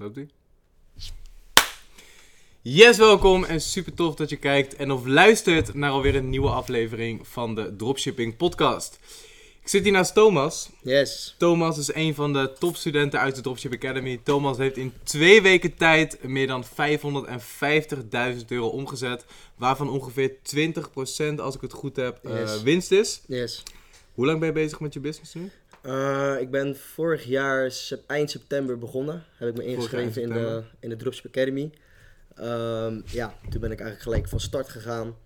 Loopt ie? Yes, welkom en super tof dat je kijkt en of luistert naar alweer een nieuwe aflevering van de Dropshipping Podcast. Ik zit hier naast Thomas. Yes. Thomas is een van de topstudenten uit de Dropship Academy. Thomas heeft in twee weken tijd meer dan 550.000 euro omgezet, waarvan ongeveer 20% als ik het goed heb eh, winst is. Yes. Hoe lang ben je bezig met je business nu? Eh, ik ben vorig jaar sep- eind september begonnen. Heb ik me ingeschreven in de, in de Dropship Academy. Ehm, ja, toen ben ik eigenlijk gelijk van start gegaan.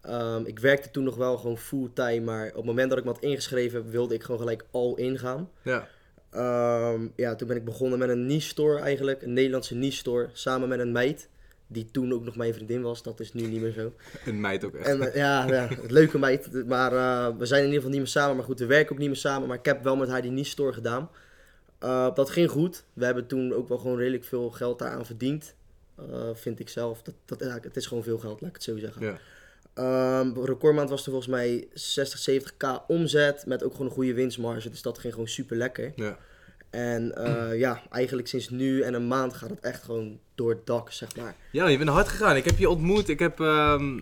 Ehm, ik werkte toen nog wel gewoon fulltime, maar op het moment dat ik me had ingeschreven, wilde ik gewoon gelijk all in gaan. Ja. Ehm, ja, toen ben ik begonnen met een niche store eigenlijk, een Nederlandse niche store, samen met een meid. Die toen ook nog mijn vriendin was, dat is nu niet meer zo. Een meid ook echt. En eh, ja, ja, een leuke meid. Maar eh, we zijn in ieder geval niet meer samen. Maar goed, we werken ook niet meer samen. Maar ik heb wel met haar die niche store gedaan. Eh, dat ging goed. We hebben toen ook wel gewoon redelijk veel geld daaraan verdiend. Vind ik zelf. Dat, dat, ja, het is gewoon veel geld, laat ik het zo zeggen. Ja. Ehm, recordmaand was toen volgens mij 60, 70k omzet. Met ook gewoon een goede winstmarge. Dus dat ging gewoon super lekker. Ja. En eh, ja, eigenlijk sinds nu en een maand gaat het echt gewoon door het dak, zeg maar. Ja, je bent hard gegaan. Ik heb je ontmoet. Ik heb ehm,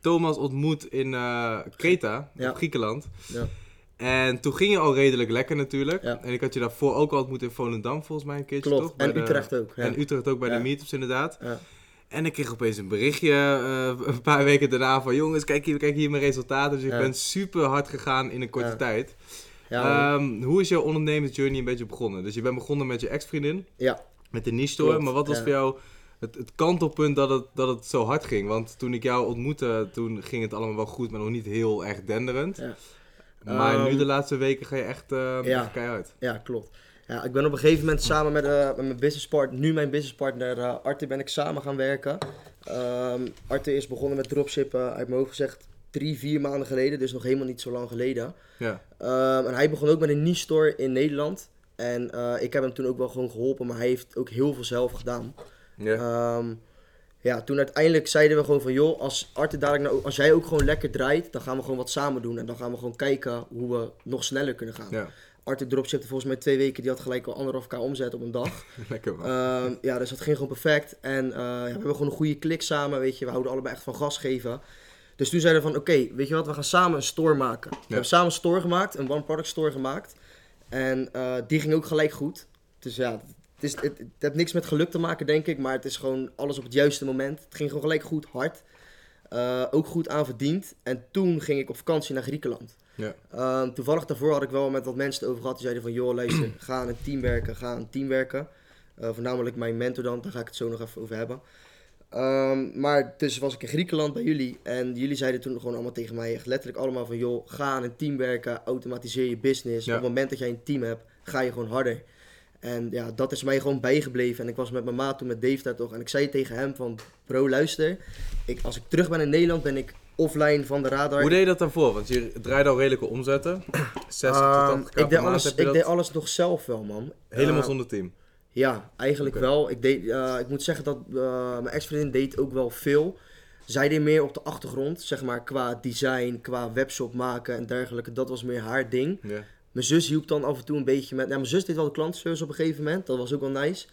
Thomas ontmoet in eh, Kreta, Ja. Griekenland. Ja. En toen ging je al redelijk lekker natuurlijk. Ja. En ik had je daarvoor ook al ontmoet in Volendam volgens mij een keertje Klopt. toch? En de- Utrecht ook. Ja. En Utrecht ook bij de meetups inderdaad. Ja. En ik kreeg opeens een berichtje eh, een paar weken daarna van... Jongens, kijk hier, kijk hier mijn resultaten. Dus ik ben super hard gegaan in een korte Ja. tijd. Ja, Ehm, hoe is jouw ondernemersjourney een beetje begonnen? Dus je bent begonnen met je ex-vriendin, ja. met de niche store. Klopt, Maar wat was ja. voor jou het, het kantelpunt dat het, dat het zo hard ging? Want toen ik jou ontmoette, toen ging het allemaal wel goed, maar nog niet heel erg denderend. Ja. Maar nu Ehm, de laatste weken ga je echt, eh ja. keihard. Ja, klopt. Ja, ik ben op een gegeven moment samen met, eh, met mijn businesspartner, nu mijn businesspartner uh, Arthur, ben ik samen gaan werken. Ehm Arthur is begonnen met dropshippen, uit mijn hoofd gezegd, drie, vier maanden geleden, dus nog helemaal niet zo lang geleden. Ja, Ehm, en hij begon ook met een niche store in Nederland. En eh, ik heb hem toen ook wel gewoon geholpen, maar hij heeft ook heel veel zelf gedaan. ja. Ehm, ja, toen uiteindelijk zeiden we gewoon van joh, als Arthur dadelijk nou, als jij ook gewoon lekker draait, dan gaan we gewoon wat samen doen. En dan gaan we gewoon kijken hoe we nog sneller kunnen gaan. ja. Arthur dropshipte volgens mij twee weken, die had gelijk al anderhalf k omzet op een dag. lekker man. Ehm, ja, dus dat ging gewoon perfect. En eh, ja, we hebben gewoon een goede klik samen, weet je. We houden allebei echt van gas geven. Dus toen zeiden we van, oké, weet je wat, we gaan samen een store maken. We hebben samen een store gemaakt, een one product store gemaakt. En eh, die ging ook gelijk goed. Dus ja, het, is, het, het heeft niks met geluk te maken, denk ik. Maar het is gewoon alles op het juiste moment. Het ging gewoon gelijk goed, hard. Eh, ook goed aan verdiend. En toen ging ik op vakantie naar Griekenland. Ja. Ehm, toevallig daarvoor had ik wel met wat mensen het over gehad. Die zeiden van, joh, luister, ga aan een team werken, ga aan een team werken. Eh, voornamelijk mijn mentor dan, daar ga ik het zo nog even over hebben. Ehm, maar dus was ik in Griekenland bij jullie. En jullie zeiden toen gewoon allemaal tegen mij, echt letterlijk allemaal van, joh, ga aan een team werken, automatiseer je business. Ja. Op het moment dat jij een team hebt, ga je gewoon harder. En ja, dat is mij gewoon bijgebleven. En ik was met mijn maat toen met Dave daar toch. En ik zei tegen hem van, bro, luister. Ik, als ik terug ben in Nederland, ben ik offline van de radar. Hoe deed je dat daarvoor? Want je draaide al redelijke omzetten. 60 tot Ehm, 80k ik deed, alles, ik dat deed alles nog zelf wel, man. helemaal Eh, zonder team. Ja, eigenlijk wel. Ik, deed, eh, ik moet zeggen dat eh, mijn ex-vriendin deed ook wel veel. Zij deed meer op de achtergrond, zeg maar, qua design, qua webshop maken en dergelijke. Dat was meer haar ding. Mijn zus hielp dan af en toe een beetje met... Nou, mijn zus deed wel de klantenservice op een gegeven moment. Dat was ook wel nice.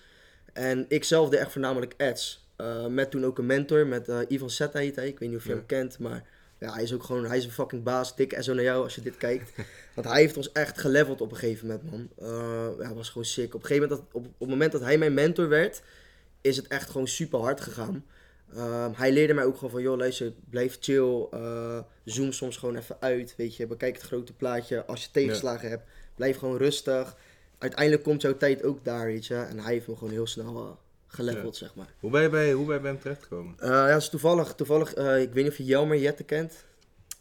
En ik zelf deed echt voornamelijk ads. Eh, met toen ook een mentor, met Ivan heet hij. Ik weet niet of je hem kent, maar... Ja, hij is ook gewoon, hij is een fucking baas. Dik en zo naar jou als je dit kijkt. Want hij heeft ons echt geleveld op een gegeven moment, man. Ja, hij was gewoon sick. Op een gegeven moment, dat, op, op het moment dat hij mijn mentor werd, is het echt gewoon super hard gegaan. Ehm, hij leerde mij ook gewoon van, joh, luister, blijf chill. eh, zoom soms gewoon even uit, weet je. Bekijk het grote plaatje. Als je tegenslagen hebt, blijf gewoon rustig. Uiteindelijk komt jouw tijd ook daar, weet je. En hij heeft me gewoon heel snel eh, geleveld, zeg maar. Hoe ben je bij, hoe ben je bij hem terechtgekomen? Eh, ja, is toevallig, toevallig eh, ik weet niet of je Jelmer Jette kent.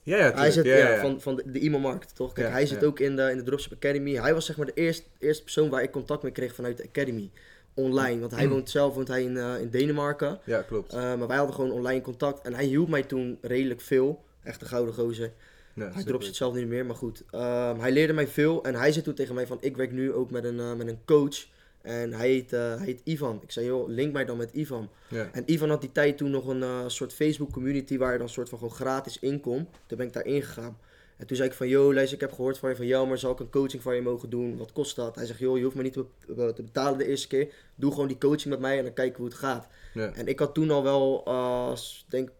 Ja, ja, Hij zit ja, ja, ja, ja. van, van de, de e-mailmarkt, toch? Kijk, hij zit ook in de, in de Dropship Academy. Hij was zeg maar de eerste, eerste persoon waar ik contact mee kreeg vanuit de Academy. Online, want hij woont zelf woont hij in, eh, in Denemarken. Ja, klopt. Maar wij hadden gewoon online contact. En hij hielp mij toen redelijk veel. Echt een gouden gozer. Ja, Hij dropt het zelf niet meer, maar goed. Ehm, hij leerde mij veel. En hij zei toen tegen mij van, ik werk nu ook met een, met een coach. En hij heet, eh, hij heet Ivan. Ik zei, joh, link mij dan met Ivan. En Ivan had die tijd toen nog een eh, soort Facebook community waar je dan soort van gewoon gratis in kon. Toen ben ik daar ingegaan. En toen zei ik van, yo, luister, ik heb gehoord van je van jou, maar zal ik een coaching van je mogen doen? Wat kost dat? Hij zegt, joh, je hoeft me niet te be- te betalen de eerste keer. Doe gewoon die coaching met mij en dan kijken hoe het gaat. En ik had toen al wel, eh, s- denk,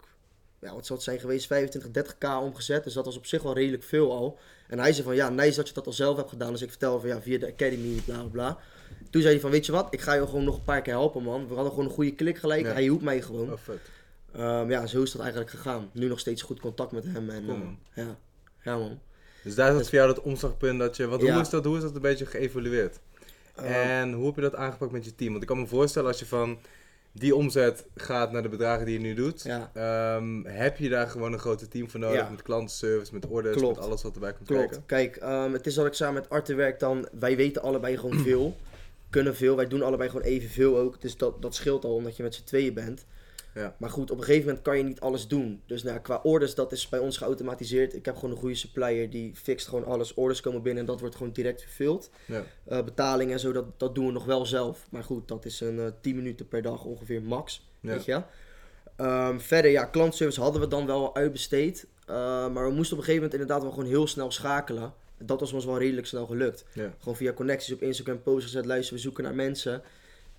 ja, wat zal het zijn geweest, 25, 30k omgezet. Dus dat was op zich wel redelijk veel al. En hij zei van, ja, nice dat je dat al zelf hebt gedaan. Dus ik vertelde van, ja, via de academy, bla bla bla. Toen zei hij van, weet je wat, ik ga je gewoon nog een paar keer helpen, man. We hadden gewoon een goede klik gelijk. Ja. Hij hielp mij gewoon. Oh, vet. Ehm, ja, zo is dat eigenlijk gegaan. Nu nog steeds goed contact met hem. En, Cool, eh, ja. ja, man. Dus daar is het voor jou dat omslagpunt dat je... Want Ja. hoe, is dat, hoe is dat een beetje geëvolueerd? Ehm, En hoe heb je dat aangepakt met je team? Want ik kan me voorstellen als je van die omzet gaat naar de bedragen die je nu doet, ja, ehm, heb je daar gewoon een grote team voor nodig Ja. met klantenservice, met orders, Klopt. met alles wat erbij komt klopt. kijken. Kijk, het is dat ik samen met Arthur werk dan. Wij weten allebei gewoon veel. Kunnen veel. Wij doen allebei gewoon evenveel ook. Dus dat, dat scheelt al omdat je met z'n tweeën bent. Ja. Maar goed, op een gegeven moment kan je niet alles doen. Dus nou, qua orders, dat is bij ons geautomatiseerd. Ik heb gewoon een goede supplier die fixt gewoon alles. Orders komen binnen en dat wordt gewoon direct vervuld. Ja. Eh, betaling en zo, dat, dat doen we nog wel zelf. Maar goed, dat is een eh 10 minuten per dag ongeveer max. Ja. Weet je? Ehm, verder, ja, klantservice hadden we dan wel uitbesteed. Eh, maar we moesten op een gegeven moment inderdaad wel gewoon heel snel schakelen. Dat was ons wel redelijk snel gelukt. Ja. Gewoon via connecties op Instagram posts gezet, luister, we zoeken naar mensen.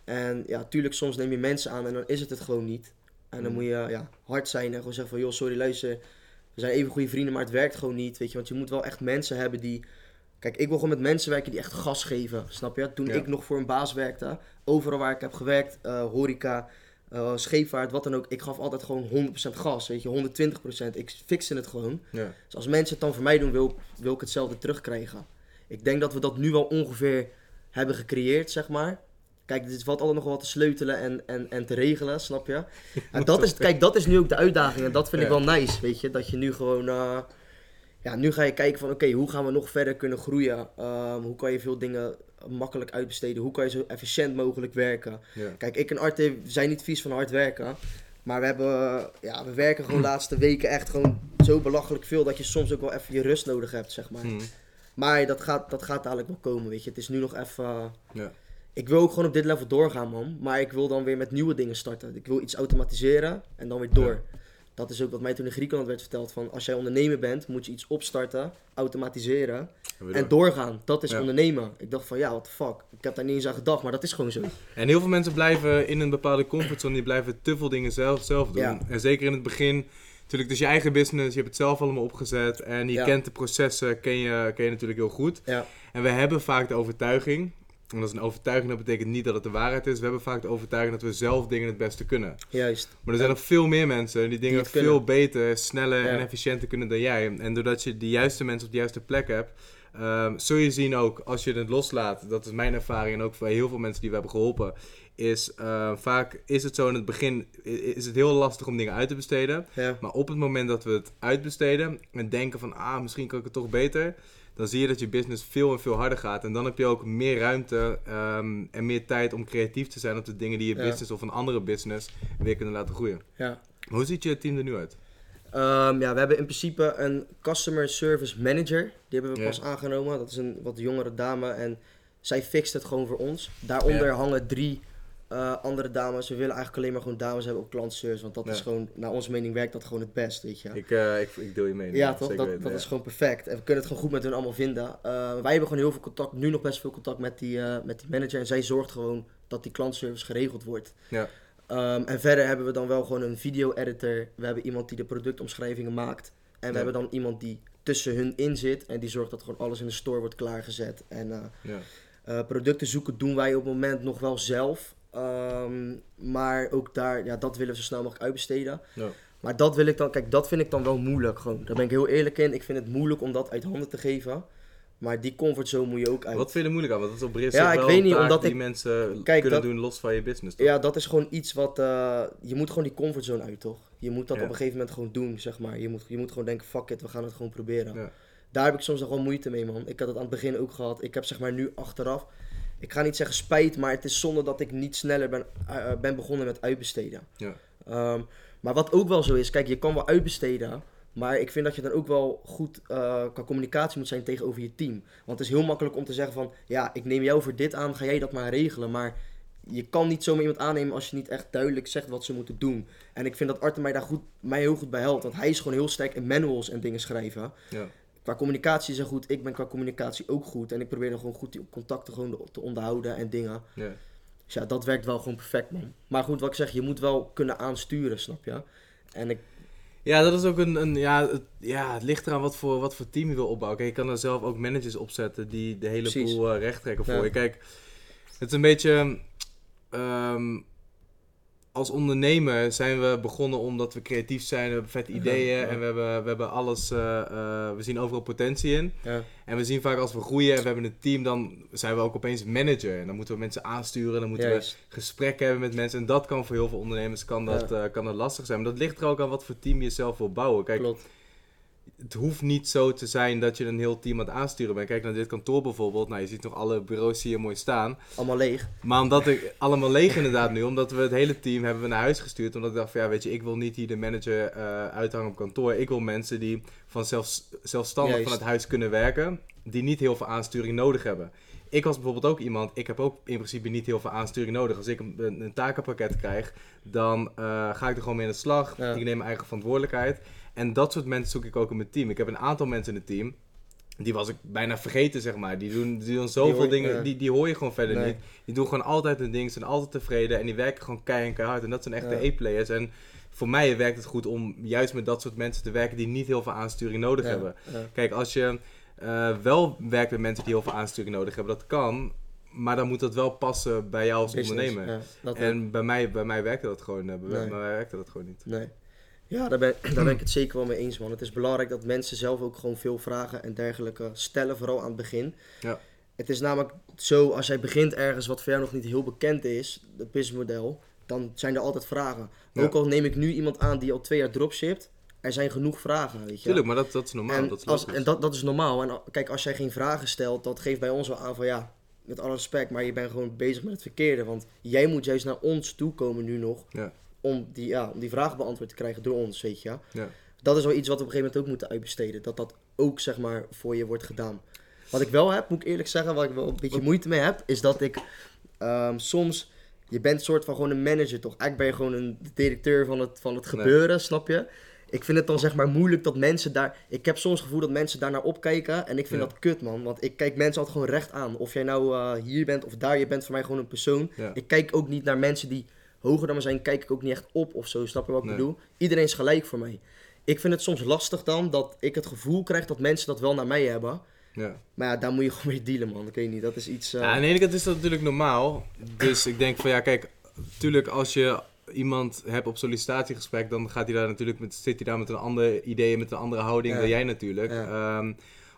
En ja, tuurlijk, soms neem je mensen aan en dan is het het gewoon niet. En dan Mm. moet je ja, hard zijn en gewoon zeggen van, joh, sorry, luister, we zijn even goede vrienden, maar het werkt gewoon niet, weet je. Want je moet wel echt mensen hebben die... Kijk, ik wil gewoon met mensen werken die echt gas geven, snap je? Toen Ja. ik nog voor een baas werkte, overal waar ik heb gewerkt, eh, horeca, eh, scheepvaart, wat dan ook, ik gaf altijd gewoon 100% gas, weet je, 120%. Ik fixte het gewoon. Ja. Dus als mensen het dan voor mij doen, wil, wil ik hetzelfde terugkrijgen. Ik denk dat we dat nu wel ongeveer hebben gecreëerd, zeg maar. Kijk, dit valt altijd nog wel wat te sleutelen en, en, en te regelen, snap je? En dat is, kijk, dat is nu ook de uitdaging en dat vind ik wel nice, weet je. Dat je nu gewoon, eh, ja, nu ga je kijken van, oké, hoe gaan we nog verder kunnen groeien? Ehm, hoe kan je veel dingen makkelijk uitbesteden? Hoe kan je zo efficiënt mogelijk werken? Ja. Kijk, ik en Arte zijn niet vies van hard werken. Maar we, hebben, ja, we werken gewoon de laatste weken echt gewoon zo belachelijk veel dat je soms ook wel even je rust nodig hebt, zeg maar. Hm. Maar dat gaat, dat gaat dadelijk wel komen, weet je. Het is nu nog even... Ja. Ik wil ook gewoon op dit level doorgaan, man. Maar ik wil dan weer met nieuwe dingen starten. Ik wil iets automatiseren en dan weer door. Dat is ook wat mij toen in Griekenland werd verteld. Van als jij ondernemer bent, moet je iets opstarten, automatiseren En doorgaan. Dat is Ja. ondernemen. Ik dacht van, ja, what the fuck. Ik heb daar niet eens aan gedacht, maar dat is gewoon zo. En heel veel mensen blijven in een bepaalde comfortzone, die blijven te veel dingen zelf, zelf doen. Ja. En zeker in het begin, natuurlijk, is je eigen business, je hebt het zelf allemaal opgezet en je Ja. kent de processen, ken je, ken je natuurlijk heel goed. En we hebben vaak de overtuiging, en dat is een overtuiging, dat betekent niet dat het de waarheid is, we hebben vaak de overtuiging dat we zelf dingen het beste kunnen. juist. Maar er zijn nog veel meer mensen die dingen kunnen. veel beter, sneller Ja. en efficiënter kunnen dan jij. En doordat je de juiste mensen op de juiste plek hebt, ehm, zul je zien ook als je het loslaat, dat is mijn ervaring en ook voor heel veel mensen die we hebben geholpen, is eh, vaak is het zo in het begin is het heel lastig om dingen uit te besteden. Ja, Maar op het moment dat we het uitbesteden en denken van ah, misschien kan ik het toch beter, dan zie je dat je business veel en veel harder gaat. En dan heb je ook meer ruimte ehm, en meer tijd om creatief te zijn op de dingen die je Ja. business of een andere business weer kunnen laten groeien. ja. Hoe ziet je team er nu uit? Ehm, ja, we hebben in principe een customer service manager. Die hebben we Ja. pas aangenomen. Dat is een wat jongere dame en zij fixt het gewoon voor ons. Daaronder hangen drie eh, andere dames. We willen eigenlijk alleen maar gewoon dames hebben op klantservice. Want dat Ja. is gewoon, naar onze mening werkt dat gewoon het best, weet je. Ik, eh, ik, ik deel je mee. ja, toch? Dat, weten, dat ja. is gewoon perfect. En we kunnen het gewoon goed met hun allemaal vinden. Eh, wij hebben gewoon heel veel contact, nu nog best veel contact met die, met die manager. En zij zorgt gewoon dat die klantservice geregeld wordt. Ja. Ehm, en verder hebben we dan wel gewoon een video-editor. We hebben iemand die de productomschrijvingen maakt. En we Ja. hebben dan iemand die tussen hun in zit. En die zorgt dat gewoon alles in de store wordt klaargezet. En Ja. producten zoeken doen wij op het moment nog wel zelf. Ehm, maar ook daar, ja, dat willen we zo snel mogelijk uitbesteden. Ja. Maar dat wil ik dan, kijk, dat vind ik dan wel moeilijk gewoon. Daar ben ik heel eerlijk in. Ik vind het moeilijk om dat uit handen te geven. Maar die comfortzone moet je ook uit. Wat vind je moeilijk aan? Want dat is op zich Ja, ik wel weet niet, omdat die ik- mensen Kijk, kunnen dat- doen los van je business. toch? Ja, dat is gewoon iets wat. eh, je moet gewoon die comfortzone uit, toch? Je moet dat Ja. op een gegeven moment gewoon doen, zeg maar. Je moet, je moet gewoon denken: fuck it, we gaan het gewoon proberen. Ja. Daar heb ik soms nog wel moeite mee, man. Ik had het aan het begin ook gehad. Ik heb zeg maar nu achteraf. Ik ga niet zeggen spijt, maar het is zonde dat ik niet sneller ben, eh, eh, ben begonnen met uitbesteden. Ja. Ehm, maar wat ook wel zo is, kijk, je kan wel uitbesteden. Maar ik vind dat je dan ook wel goed eh, qua communicatie moet zijn tegenover je team. Want het is heel makkelijk om te zeggen van... Ja, ik neem jou voor dit aan, ga jij dat maar regelen. Maar je kan niet zomaar iemand aannemen als je niet echt duidelijk zegt wat ze moeten doen. En ik vind dat Arthur mij daar goed, mij heel goed bij helpt. Want hij is gewoon heel sterk in manuals en dingen schrijven. Ja. Qua communicatie is er goed. Ik ben qua communicatie ook goed. En ik probeer dan gewoon goed die contacten gewoon te onderhouden en dingen. Ja. Dus ja, dat werkt wel gewoon perfect, man. Maar goed, wat ik zeg, je moet wel kunnen aansturen, snap je? En ik, Ja, dat is ook een, een ja, het, ja, het ligt eraan wat voor, wat voor team je wil opbouwen. Kijk, je kan er zelf ook managers opzetten die de hele Precies. boel eh, recht trekken voor Ja. je. Kijk, het is een beetje, ehm, als ondernemer zijn we begonnen omdat we creatief zijn, we hebben vette ideeën ja. en we hebben, we hebben alles, eh, eh, we zien overal potentie in. ja, En we zien vaak als we groeien en we hebben een team, dan zijn we ook opeens manager. En dan moeten we mensen aansturen, dan moeten we gesprekken hebben met mensen. En dat kan voor heel veel ondernemers kan dat, eh, kan dat lastig zijn. Maar dat ligt er ook aan wat voor team je zelf wil bouwen. Kijk, Klopt. Het hoeft niet zo te zijn dat je een heel team aan het aansturen bent. Kijk naar dit kantoor bijvoorbeeld. Nou, je ziet nog alle bureaus hier mooi staan. Allemaal leeg. Maar omdat ik allemaal leeg inderdaad nu, omdat we het hele team hebben we naar huis gestuurd. Omdat ik dacht van ja, weet je, ik wil niet hier de manager eh, uithangen op kantoor. Ik wil mensen die van zelfs, zelfstandig Juist. van het huis kunnen werken, die niet heel veel aansturing nodig hebben. Ik was bijvoorbeeld ook iemand, ik heb ook in principe niet heel veel aansturing nodig. Als ik een, een, takenpakket krijg, dan eh, ga ik er gewoon mee aan de slag. Ja. Ik neem mijn eigen verantwoordelijkheid. En dat soort mensen zoek ik ook in mijn team. Ik heb een aantal mensen in het team. Die was ik bijna vergeten, zeg maar. Die doen, die doen zoveel dingen, die, die hoor je gewoon verder Nee. niet. Die doen gewoon altijd hun ding, zijn altijd tevreden en die werken gewoon keihard en. En dat zijn echte Ja. E-players. En voor mij werkt het goed om juist met dat soort mensen te werken die niet heel veel aansturing nodig Ja, hebben. ja. Kijk, als je eh, wel werkt met mensen die heel veel aansturing nodig hebben, dat kan. Maar dan moet dat wel passen bij jou als Business, ondernemer. En bij mij, bij mij werkte dat gewoon, eh, bij, Nee. bij mij werkte dat gewoon niet. Nee. Ja, daar ben, daar ben ik het zeker wel mee eens, man. Het is belangrijk dat mensen zelf ook gewoon veel vragen en dergelijke stellen, vooral aan het begin. Ja. Het is namelijk zo, als jij begint ergens wat voor jou nog niet heel bekend is, het businessmodel, dan zijn er altijd vragen. Ja. Ook al neem ik nu iemand aan die al twee jaar dropshipt, er zijn genoeg vragen, weet je. Tuurlijk, maar dat, dat is normaal. en dat is als, en dat, dat is normaal. En kijk, als jij geen vragen stelt, dat geeft bij ons wel aan van ja, met alle respect, maar je bent gewoon bezig met het verkeerde. Want jij moet juist naar ons toe komen nu nog, Ja. Om, die, ja, om die vragen beantwoord te krijgen door ons, weet je. ja. Ja. Dat is wel iets wat we op een gegeven moment ook moeten uitbesteden. Dat dat ook, zeg maar, voor je wordt gedaan. Wat ik wel heb, moet ik eerlijk zeggen, wat ik wel een beetje moeite mee heb, is dat ik ehm, soms... Je bent soort van gewoon een manager, toch? Eigenlijk ben je gewoon een directeur van het, van het Nee. gebeuren, snap je? Ik vind het dan zeg maar moeilijk dat mensen daar... Ik heb soms het gevoel dat mensen daar naar opkijken en ik vind Ja. dat kut, man. Want ik kijk mensen altijd gewoon recht aan. Of jij nou eh, hier bent of daar, je bent voor mij gewoon een persoon. Ja. Ik kijk ook niet naar mensen die hoger dan me zijn, kijk ik ook niet echt op of zo. Snap je wat ik Nee. bedoel? Iedereen is gelijk voor mij. Ik vind het soms lastig dan dat ik het gevoel krijg dat mensen dat wel naar mij hebben. Ja. Maar ja, daar moet je gewoon mee dealen, man. Ik weet niet, dat is iets... eh, Ja, aan de ene kant is dat natuurlijk normaal. Dus ik denk van ja, kijk, natuurlijk als je iemand hebt op sollicitatiegesprek, dan gaat hij daar natuurlijk met, zit hij daar met een ander idee, met een andere houding Ja. dan jij natuurlijk. Ja. Ehm,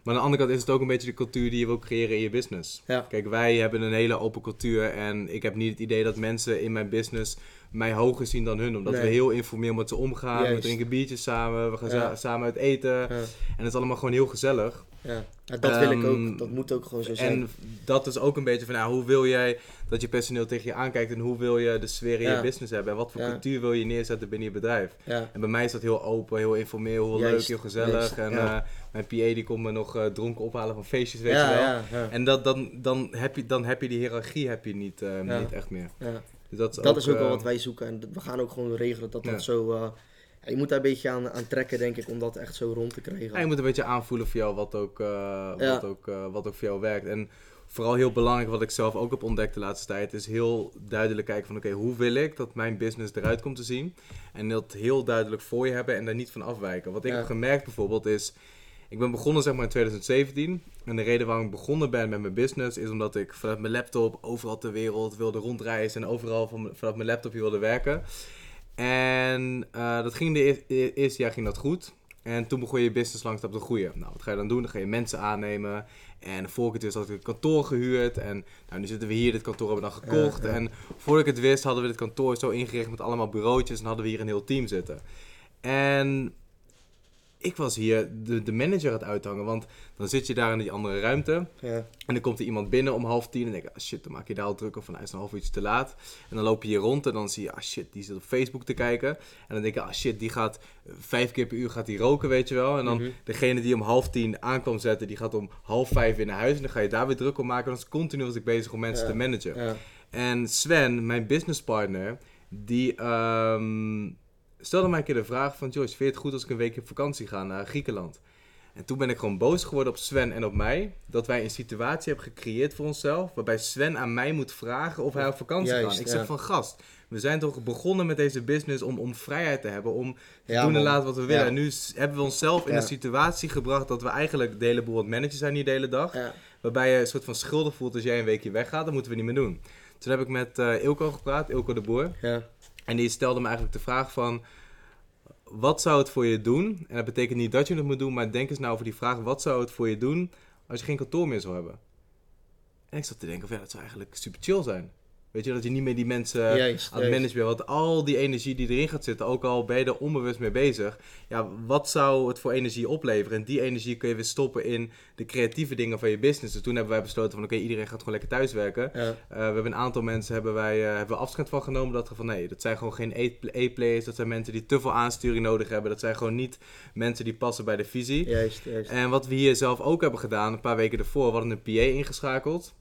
maar aan de andere kant is het ook een beetje de cultuur die je wil creëren in je business. Ja. Kijk, wij hebben een hele open cultuur en ik heb niet het idee dat mensen in mijn business mij hoger zien dan hun. Omdat Nee. we heel informeel met ze omgaan, we drinken biertjes samen, we gaan Ja. samen uit eten. ja, En het is allemaal gewoon heel gezellig. ja. Dat wil ik Ehm, ook. Dat moet ook gewoon zo zijn. En dat is ook een beetje van, nou, hoe wil jij dat je personeel tegen je aankijkt en hoe wil je de sfeer in Ja. je business hebben en wat voor cultuur wil je neerzetten binnen je bedrijf. En bij mij is dat heel open, heel informeel, heel Juist, leuk, heel gezellig. juist, en ja. Mijn PA die komt me nog eh, dronken ophalen van feestjes, weet ja, je wel. ja, ja, En dat, dan, dan, heb je, dan heb je die hiërarchie heb je niet, eh, niet echt meer. ja. Dus dat is Dat ook, is ook wel eh, wat wij zoeken. En we gaan ook gewoon regelen dat dat zo... je moet daar een beetje aan, aan trekken, denk ik, om dat echt zo rond te krijgen. Je moet een beetje aanvoelen voor jou wat ook, wat, ook, wat ook voor jou werkt. En vooral heel belangrijk, wat ik zelf ook heb ontdekt de laatste tijd, is heel duidelijk kijken van oké, hoe wil ik dat mijn business eruit komt te zien? En dat heel duidelijk voor je hebben en daar niet van afwijken. Wat ik Ja. heb gemerkt bijvoorbeeld is, ik ben begonnen zeg maar in 2017. En de reden waarom ik begonnen ben met mijn business is omdat ik vanuit mijn laptop overal ter wereld wilde rondreizen en overal van, vanuit mijn laptop wilde werken. En eh, dat ging de eer- e- eerste jaar ging dat goed. En toen begon je business langzaam te groeien. Nou, wat ga je dan doen? Dan ga je mensen aannemen. En voor ik het wist had ik een kantoor gehuurd. En nou, nu zitten we hier, dit kantoor hebben we dan gekocht. Ja, ja. En voordat ik het wist hadden we dit kantoor zo ingericht met allemaal bureautjes. En hadden we hier een heel team zitten. En ik was hier de, de manager aan het uithangen. Want dan zit je daar in die andere ruimte. Ja, En dan komt er iemand binnen om half tien en denk ik, ah shit, dan maak je daar al druk op van, hij is een half uurtje te laat. En dan loop je hier rond en dan zie je, ah shit, die zit op Facebook te kijken. En dan denk je, ah shit, die gaat eh, vijf keer per uur gaat die roken, weet je wel. En dan Mhm. degene die om half tien aankwam zetten, die gaat om half vijf weer naar huis. En dan ga je daar weer druk op maken. En dan is continu was ik bezig om mensen Ja. te managen. ja, En Sven, mijn businesspartner, die stelde mij een keer de vraag van... Joyce, vind je het goed als ik een weekje op vakantie ga naar Griekenland? En toen ben ik gewoon boos geworden op Sven en op mij. Dat wij een situatie hebben gecreëerd voor onszelf. Waarbij Sven aan mij moet vragen of hij op vakantie Juist, kan. Ik ja. zeg van gast, we zijn toch begonnen met deze business om, om vrijheid te hebben. Om te Ja, doen en laten wat we willen. Ja. En nu hebben we onszelf in een situatie gebracht dat we eigenlijk de hele boel aan het managen zijn hier de hele dag. Waarbij je een soort van schuldig voelt als jij een weekje weggaat. Dat moeten we niet meer doen. Toen heb ik met eh Ilko gepraat, Ilko de Boer. Ja. En die stelde me eigenlijk de vraag van... Wat zou het voor je doen? En dat betekent niet dat je het moet doen, maar denk eens nou over die vraag... Wat zou het voor je doen als je geen kantoor meer zou hebben? En ik zat te denken van ja, dat zou eigenlijk super chill zijn. Weet je, dat je niet meer die mensen Juist, aan het managen bent. Want al die energie die erin gaat zitten, ook al ben je er onbewust mee bezig. Ja, wat zou het voor energie opleveren? En die energie kun je weer stoppen in de creatieve dingen van je business. Dus toen hebben wij besloten van oké, iedereen gaat gewoon lekker thuiswerken. Ja. Uh, we hebben een aantal mensen hebben wij, uh, hebben we afscheid van genomen. Dat van nee, dat zijn gewoon geen A-players. Dat zijn mensen die te veel aansturing nodig hebben. Dat zijn gewoon niet mensen die passen bij de visie. Juist, juist. En wat we hier zelf ook hebben gedaan, een paar weken ervoor, we hadden een PA ingeschakeld.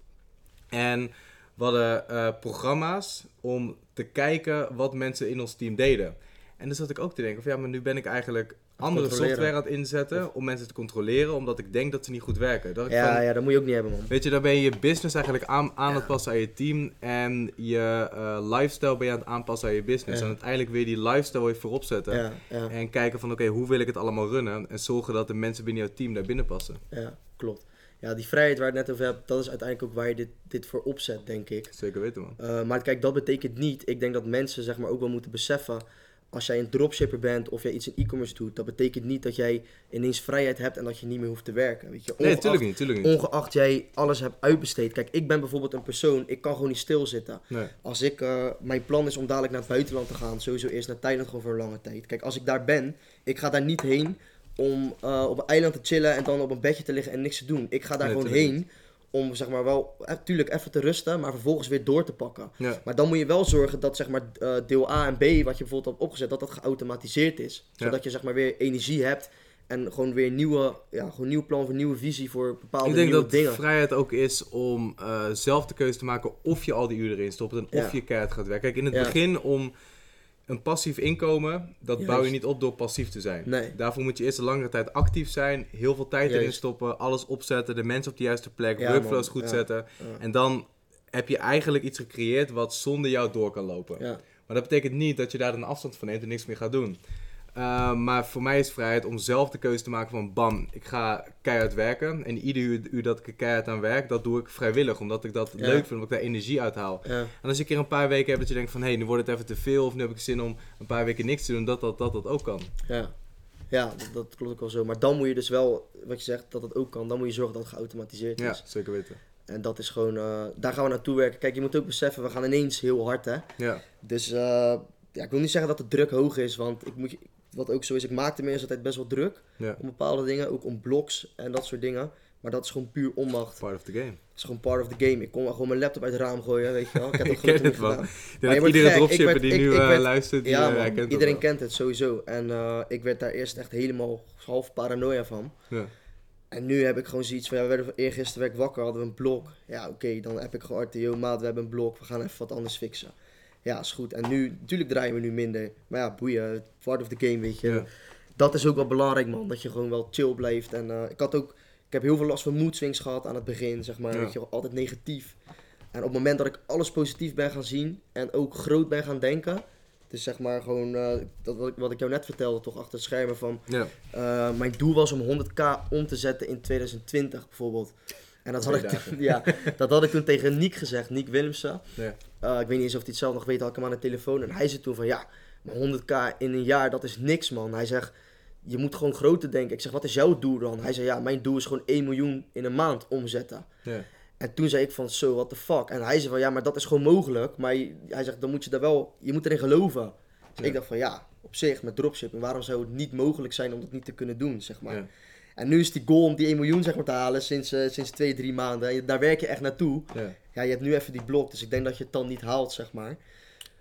En we hadden uh, programma's om te kijken wat mensen in ons team deden. En dan zat ik ook te denken van ja, maar nu ben ik eigenlijk andere software aan het inzetten om mensen te controleren, omdat ik denk dat ze niet goed werken. Dat ja, van, ja, dat moet je ook niet hebben, man. Weet je, dan ben je je business eigenlijk aan, aan Ja. het passen aan je team en je uh, lifestyle ben je aan het aanpassen aan je business. Ja. En uiteindelijk weer die lifestyle weer voorop zetten. Ja, ja, En kijken van oké, hoe wil ik het allemaal runnen? En zorgen dat de mensen binnen jouw team daar binnen passen. ja, klopt. Ja, die vrijheid waar het net over hebt, dat is uiteindelijk ook waar je dit, dit voor opzet, denk ik. Zeker weten man. Uh, maar kijk, dat betekent niet. Ik denk dat mensen zeg maar ook wel moeten beseffen. Als jij een dropshipper bent of jij iets in e-commerce doet, dat betekent niet dat jij ineens vrijheid hebt en dat je niet meer hoeft te werken. Weet je? Nee, tuurlijk niet, tuurlijk niet. Ongeacht jij alles hebt uitbesteed. Kijk, ik ben bijvoorbeeld een persoon, ik kan gewoon niet stilzitten. Nee. Als ik, uh, mijn plan is om dadelijk naar het buitenland te gaan, sowieso eerst naar Thailand gewoon voor een lange tijd. Kijk, als ik daar ben, ik ga daar niet heen om uh, op een eiland te chillen en dan op een bedje te liggen en niks te doen. Ik ga daar Nee, gewoon heen om zeg maar wel, natuurlijk even te rusten, maar vervolgens weer door te pakken. Ja. Maar dan moet je wel zorgen dat zeg maar uh, deel A en B, wat je bijvoorbeeld hebt opgezet, dat dat geautomatiseerd is. Ja. Zodat je zeg maar weer energie hebt en gewoon weer nieuwe, ja, gewoon nieuw plan voor nieuwe visie voor bepaalde Ik denk dat dingen. vrijheid ook is om uh, zelf de keuze te maken of je al die uren erin stopt en Ja. of je keihard gaat werken. Kijk, in het begin om een passief inkomen, dat Juist. bouw je niet op door passief te zijn. Nee. Daarvoor moet je eerst een langere tijd actief zijn, heel veel tijd erin stoppen, alles opzetten, de mensen op de juiste plek, Ja, workflows man. goed Ja. zetten. Ja. En dan heb je eigenlijk iets gecreëerd wat zonder jou door kan lopen. Maar dat betekent niet dat je daar een afstand van neemt en niks meer gaat doen. Uh, maar voor mij is vrijheid om zelf de keuze te maken van bam, ik ga keihard werken. En ieder uur, uur dat ik er keihard aan werk, dat doe ik vrijwillig. Omdat ik dat Ja. leuk vind, omdat ik daar energie uit haal. Ja. En als je een keer een paar weken hebt dat je denkt van hé, hey, nu wordt het even te veel. Of nu heb ik zin om een paar weken niks te doen, dat dat, dat, dat ook kan. Ja, ja dat, dat klopt ook wel zo. Maar dan moet je dus wel, wat je zegt, dat het ook kan. Dan moet je zorgen dat het geautomatiseerd Ja, is. zeker weten. En dat is gewoon, eh, daar gaan we naartoe werken. Kijk, je moet ook beseffen, we gaan ineens heel hard, hè. Ja, Dus eh, ja, ik wil niet zeggen dat de druk hoog is, want ik moet, wat ook zo is, ik maakte me altijd best wel druk ja. om bepaalde dingen, ook om blogs en dat soort dingen. Maar dat is gewoon puur onmacht. Part of the game. Het is gewoon part of the game. Ik kon wel gewoon mijn laptop uit het raam gooien, weet je wel. Ik heb Ik ken het, gedaan. Ik Maar dat iedere dropshipper werd- die ik- nu ik eh, werd- luistert, die Ja, eh, man. dat Iedereen wel. kent het sowieso. En eh, ik werd daar eerst echt helemaal half paranoia van. Ja. En nu heb ik gewoon zoiets van, ja, we werden eergisteren werd ik wakker, hadden we een blok. Ja, oké, dan heb ik gewoon RTO, maat, we hebben een blok, we gaan even wat anders fixen. Ja, is goed. En nu, natuurlijk draaien we nu minder. Maar ja, boeien, part of the game, weet je. Ja. Dat is ook wel belangrijk, man. Dat je gewoon wel chill blijft. En eh, ik had ook, ik heb heel veel last van mood swings gehad aan het begin, zeg maar. Ja. Weet je, altijd negatief. En op het moment dat ik alles positief ben gaan zien en ook groot ben gaan denken. Dus zeg maar gewoon, eh, dat wat ik, wat ik jou net vertelde, toch achter het schermen van... Ja. Uh, mijn doel was om 100k om te zetten in 2020 bijvoorbeeld. En dat had, ik toen, ja, dat had ik toen tegen Niek gezegd, Niek Willemsen. Ja. Uh, ik weet niet eens of hij het zelf nog weet, had ik hem aan de telefoon. En hij zei toen van ja, maar 100k in een jaar, dat is niks man. Hij zegt, je moet gewoon groter denken. Ik zeg, wat is jouw doel dan? Hij zei ja, mijn doel is gewoon 1 miljoen in een maand omzetten. Ja. En toen zei ik van zo, what the fuck. En hij zei van ja, maar dat is gewoon mogelijk. Maar hij zegt, dan moet je daar wel, je moet erin geloven. Dus Ja. ik dacht van ja, op zich met dropshipping, waarom zou het niet mogelijk zijn om dat niet te kunnen doen, zeg maar. En nu is die goal om die 1 miljoen zeg maar, te halen sinds, eh, sinds twee, drie maanden. En Daar werk je echt naartoe. Ja. Ja, je hebt nu even die blok, dus ik denk dat je het dan niet haalt, zeg maar.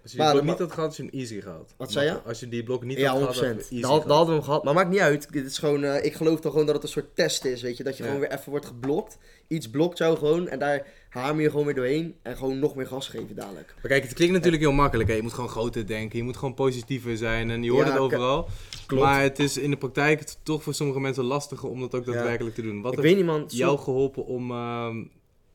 Als je die Maar- blok maar- niet had gehad, had je hem easy gehad. Wat zei je? Als je die blok niet ja, had 100%. gehad, had easy gehad. hadden we hem gehad. Maar maakt niet uit. Dit is gewoon, eh, ik geloof toch gewoon dat het een soort test is, weet je. Dat je Ja. gewoon weer even wordt geblokt. Iets blokt jou gewoon en daar hamer je gewoon weer doorheen. En gewoon nog meer gas geven dadelijk. Maar kijk, het klinkt natuurlijk heel makkelijk. Hè? Je moet gewoon groter denken, je moet gewoon positiever zijn en je hoort Ja, het overal. Klopt. Maar het is in de praktijk toch voor sommige mensen lastiger om dat ook daadwerkelijk te doen. Wat ik heeft weet niet jou geholpen om ehm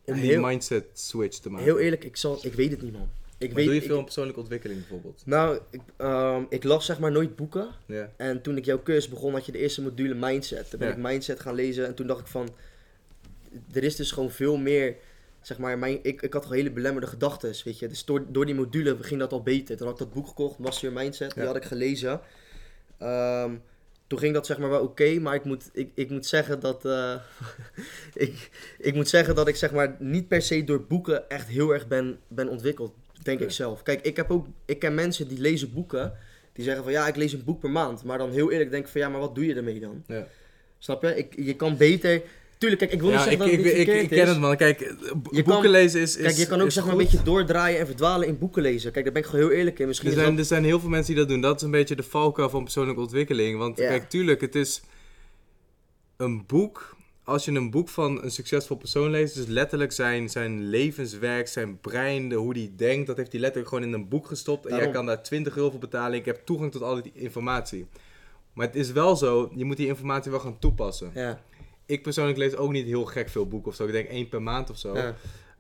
die heel, mindset switch te maken? heel eerlijk, ik, zal, ik weet het niet man. Ik weet, doe je ik- veel aan persoonlijke ontwikkeling bijvoorbeeld? Nou, ik, ehm, ik las zeg maar nooit boeken. En toen ik jouw cursus begon, had je de eerste module mindset. Toen ben ik mindset gaan lezen en toen dacht ik van, er is dus gewoon veel meer, zeg maar, mijn, ik, ik had gewoon hele belemmerde gedachten, weet je. Dus door, door die module ging dat al beter. Toen had ik dat boek gekocht, Master Mindset, die had ik gelezen. Ehm, toen ging dat zeg maar wel oké, maar ik moet, ik, ik moet zeggen dat, eh, ik, ik moet zeggen dat ik zeg maar niet per se door boeken echt heel erg ben, ben ontwikkeld, denk ik zelf. Kijk, ik heb ook, ik ken mensen die lezen boeken, die zeggen van ja, ik lees een boek per maand. Maar dan heel eerlijk denk ik van ja, maar wat doe je ermee dan? Ja. Snap je? Ik, je kan beter... Tuurlijk, kijk, ik wil niet zeggen ik, dat ik, het ik, ik, ken het man. Kijk, boeken kan- lezen is, is Kijk, je kan ook zeg maar een beetje doordraaien en verdwalen in boeken lezen. Kijk, daar ben ik gewoon heel eerlijk in. Misschien Er zijn, dat- er zijn heel veel mensen die dat doen. Dat is een beetje de valkuil van persoonlijke ontwikkeling. Want Ja. kijk, tuurlijk, het is een boek. Als je een boek van een succesvol persoon leest, is letterlijk zijn, zijn levenswerk, zijn brein, de, hoe die denkt, dat heeft hij letterlijk gewoon in een boek gestopt. En jij kan daar 20 euro voor betalen. Ik heb toegang tot al die informatie. Maar het is wel zo, je moet die informatie wel gaan toepassen. Ja, Ik persoonlijk lees ook niet heel gek veel boeken of zo. Ik denk één per maand of zo. ja.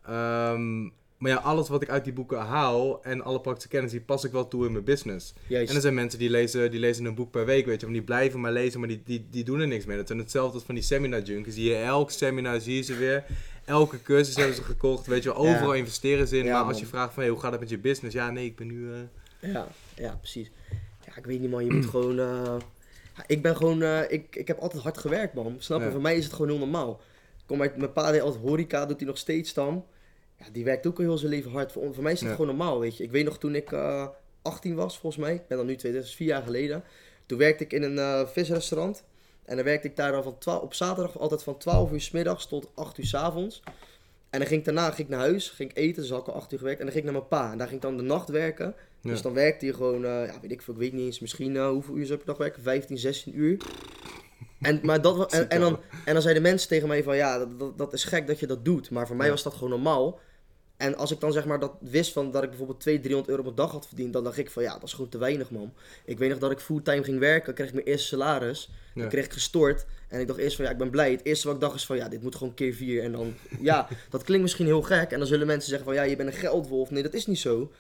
Ehm, maar ja, alles wat ik uit die boeken haal en alle praktische kennis, die pas ik wel toe in mijn business. Juist. En er zijn mensen die lezen, die lezen een boek per week, weet je, want die blijven maar lezen, maar die, die, die doen er niks mee. Dat zijn hetzelfde als van die seminar junkies. Je elk seminar, zie je ze weer. Elke cursus hebben ze gekocht, weet je wel, Ja. overal investeren ze in. Ja, maar als man. je vraagt van, hey, hoe gaat het met je business? Ja, nee, ik ben nu... eh, Ja, ja, precies. Ja, ik weet niet man, je moet gewoon... eh, ik ben gewoon... eh, ik, ik heb altijd hard gewerkt man. Snap je? Ja. Voor mij is het gewoon heel normaal. Ik Kom uit, mijn pa deed altijd horeca, doet hij nog steeds dan. Ja, die werkt ook al heel zijn leven hard. Voor, voor mij is het Ja. gewoon normaal, weet je. Ik weet nog toen ik eh 18 was, volgens mij. Ik ben dan nu 2, dat is vier jaar geleden. Toen werkte ik in een eh, visrestaurant. En dan werkte ik daar dan van 12, op zaterdag altijd van 12 uur s middags tot 8 uur s avonds. En dan ging ik daarna ging ik naar huis, ging ik eten, dus had ik al 8 uur gewerkt. En dan ging ik naar mijn pa. En daar ging ik dan de nacht werken. Ja. Dus dan werkte hij gewoon, eh, ja, weet ik veel, ik weet niet eens, misschien eh, hoeveel uur zou per dag werken? 15, 16 uur. En, maar dat, en, en, dan, en dan zeiden mensen tegen mij van, ja, dat, dat, dat is gek dat je dat doet. Maar voor mij Ja. was dat gewoon normaal. En als ik dan zeg maar dat wist van dat ik bijvoorbeeld 200, 300 euro per dag had verdiend, dan dacht ik van, ja, dat is gewoon te weinig, man. Ik weet nog dat ik fulltime ging werken, kreeg ik mijn eerste salaris. Ja. Dan kreeg ik gestort. En ik dacht eerst van, ja, ik ben blij. Het eerste wat ik dacht is van, ja, dit moet gewoon keer vier. En dan, ja, dat klinkt misschien heel gek. En dan zullen mensen zeggen van, ja, je bent een geldwolf. Nee, dat is niet zo.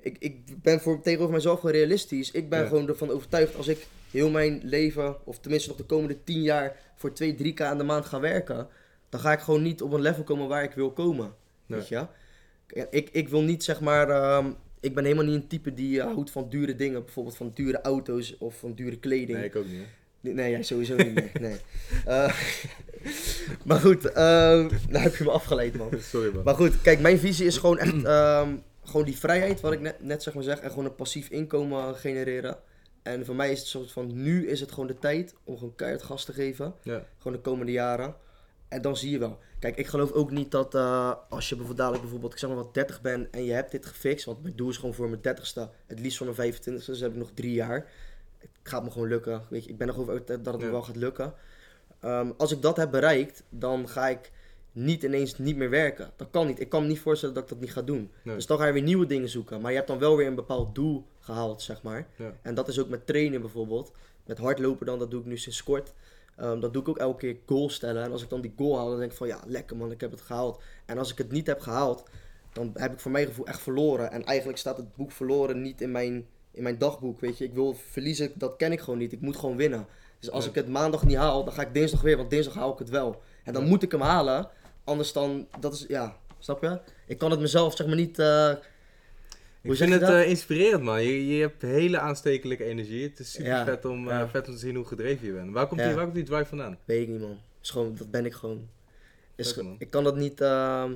Ik, ik ben voor, tegenover mezelf gewoon realistisch. Ik ben Ja. gewoon ervan overtuigd als ik heel mijn leven, of tenminste nog de komende 10 jaar, voor 2, 3k aan de maand ga werken, dan ga ik gewoon niet op een level komen waar ik wil komen. Nee. Weet je? Ja, Ik, ik wil niet zeg maar. ehm, ik ben helemaal niet een type die eh, houdt van dure dingen, bijvoorbeeld van dure auto's of van dure kleding. Nee, ik ook niet. hè. Nee, jij sowieso niet. Nee. Eh, maar goed, ehm nou heb je me afgeleid, man. Sorry man. Maar goed, kijk, mijn visie is gewoon echt ehm, gewoon die vrijheid, wat ik net, net zeg maar zeg, en gewoon een passief inkomen genereren. En voor mij is het soort van, nu is het gewoon de tijd om gewoon keihard gas te geven. Ja. Gewoon de komende jaren. En dan zie je wel. Kijk, ik geloof ook niet dat eh, als je bijvoorbeeld dadelijk bijvoorbeeld, ik zeg maar wat 30 ben en je hebt dit gefixt. Want mijn doel is gewoon voor mijn 30ste, het liefst voor mijn 25ste, dus heb ik nog drie jaar. Het gaat me gewoon lukken. Weet je, ik ben er over overtuigd dat het me Ja. wel gaat lukken. Ehm, als ik dat heb bereikt, dan ga ik niet ineens niet meer werken. Dat kan niet. Ik kan me niet voorstellen dat ik dat niet ga doen. Nee. Dus dan ga je weer nieuwe dingen zoeken. Maar je hebt dan wel weer een bepaald doel gehaald, zeg maar. Ja. En dat is ook met trainen bijvoorbeeld. Met hardlopen dan, dat doe ik nu sinds kort. Ehm, dat doe ik ook elke keer goals stellen. En als ik dan die goal haal, dan denk ik van ja, lekker man, ik heb het gehaald. En als ik het niet heb gehaald, dan heb ik voor mijn gevoel echt verloren. En eigenlijk staat het boek verloren niet in mijn, in mijn dagboek, weet je. Ik wil verliezen, dat ken ik gewoon niet. Ik moet gewoon winnen. Dus als Ja. ik het maandag niet haal, dan ga ik dinsdag weer, want dinsdag haal ik het wel. En dan Ja. moet ik hem halen, anders dan, dat is, ja, snap je? Ik kan het mezelf zeg maar niet... eh, Ik zeg vind het eh, inspirerend, man. Je, je hebt hele aanstekelijke energie. Het is super Ja, vet, om, eh, vet om te zien hoe gedreven je bent. Waar komt, Ja. die, waar komt die drive vandaan? Weet ik niet, man. Is gewoon, dat ben ik gewoon. Is, Lekker, ik kan dat niet. ehm,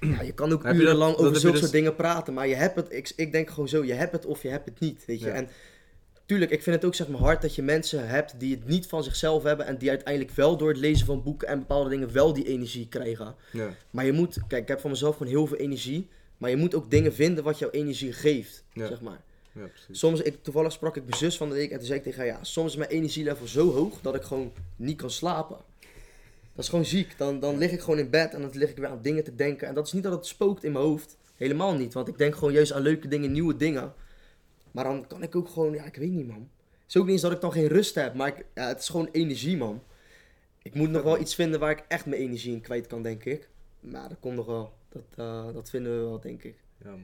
ja, je kan ook urenlang over zulke dus- soort dingen praten, maar je hebt het. Ik, ik denk gewoon zo: je hebt het of je hebt het niet. Weet je. En tuurlijk, ik vind het ook zeg maar hard dat je mensen hebt die het niet van zichzelf hebben en die uiteindelijk wel door het lezen van boeken en bepaalde dingen wel die energie krijgen. Ja. Maar je moet, kijk, ik heb van mezelf gewoon heel veel energie. Maar je moet ook dingen vinden wat jouw energie geeft, Ja. zeg maar. Ja, precies. Soms, ik, toevallig sprak ik mijn zus van de week en toen zei ik tegen haar, ja, soms is mijn energielevel zo hoog dat ik gewoon niet kan slapen. Dat is gewoon ziek. Dan, dan lig ik gewoon in bed en dan lig ik weer aan dingen te denken. En dat is niet dat het spookt in mijn hoofd. Helemaal niet, want ik denk gewoon juist aan leuke dingen, nieuwe dingen. Maar dan kan ik ook gewoon, ja, ik weet niet, man. Het is ook niet eens dat ik dan geen rust heb, maar ik, ja, het is gewoon energie, man. Ik moet nog wel iets vinden waar ik echt mijn energie in kwijt kan, denk ik. Maar dat komt nog wel. Dat, eh, dat vinden we wel, denk ik. Ja.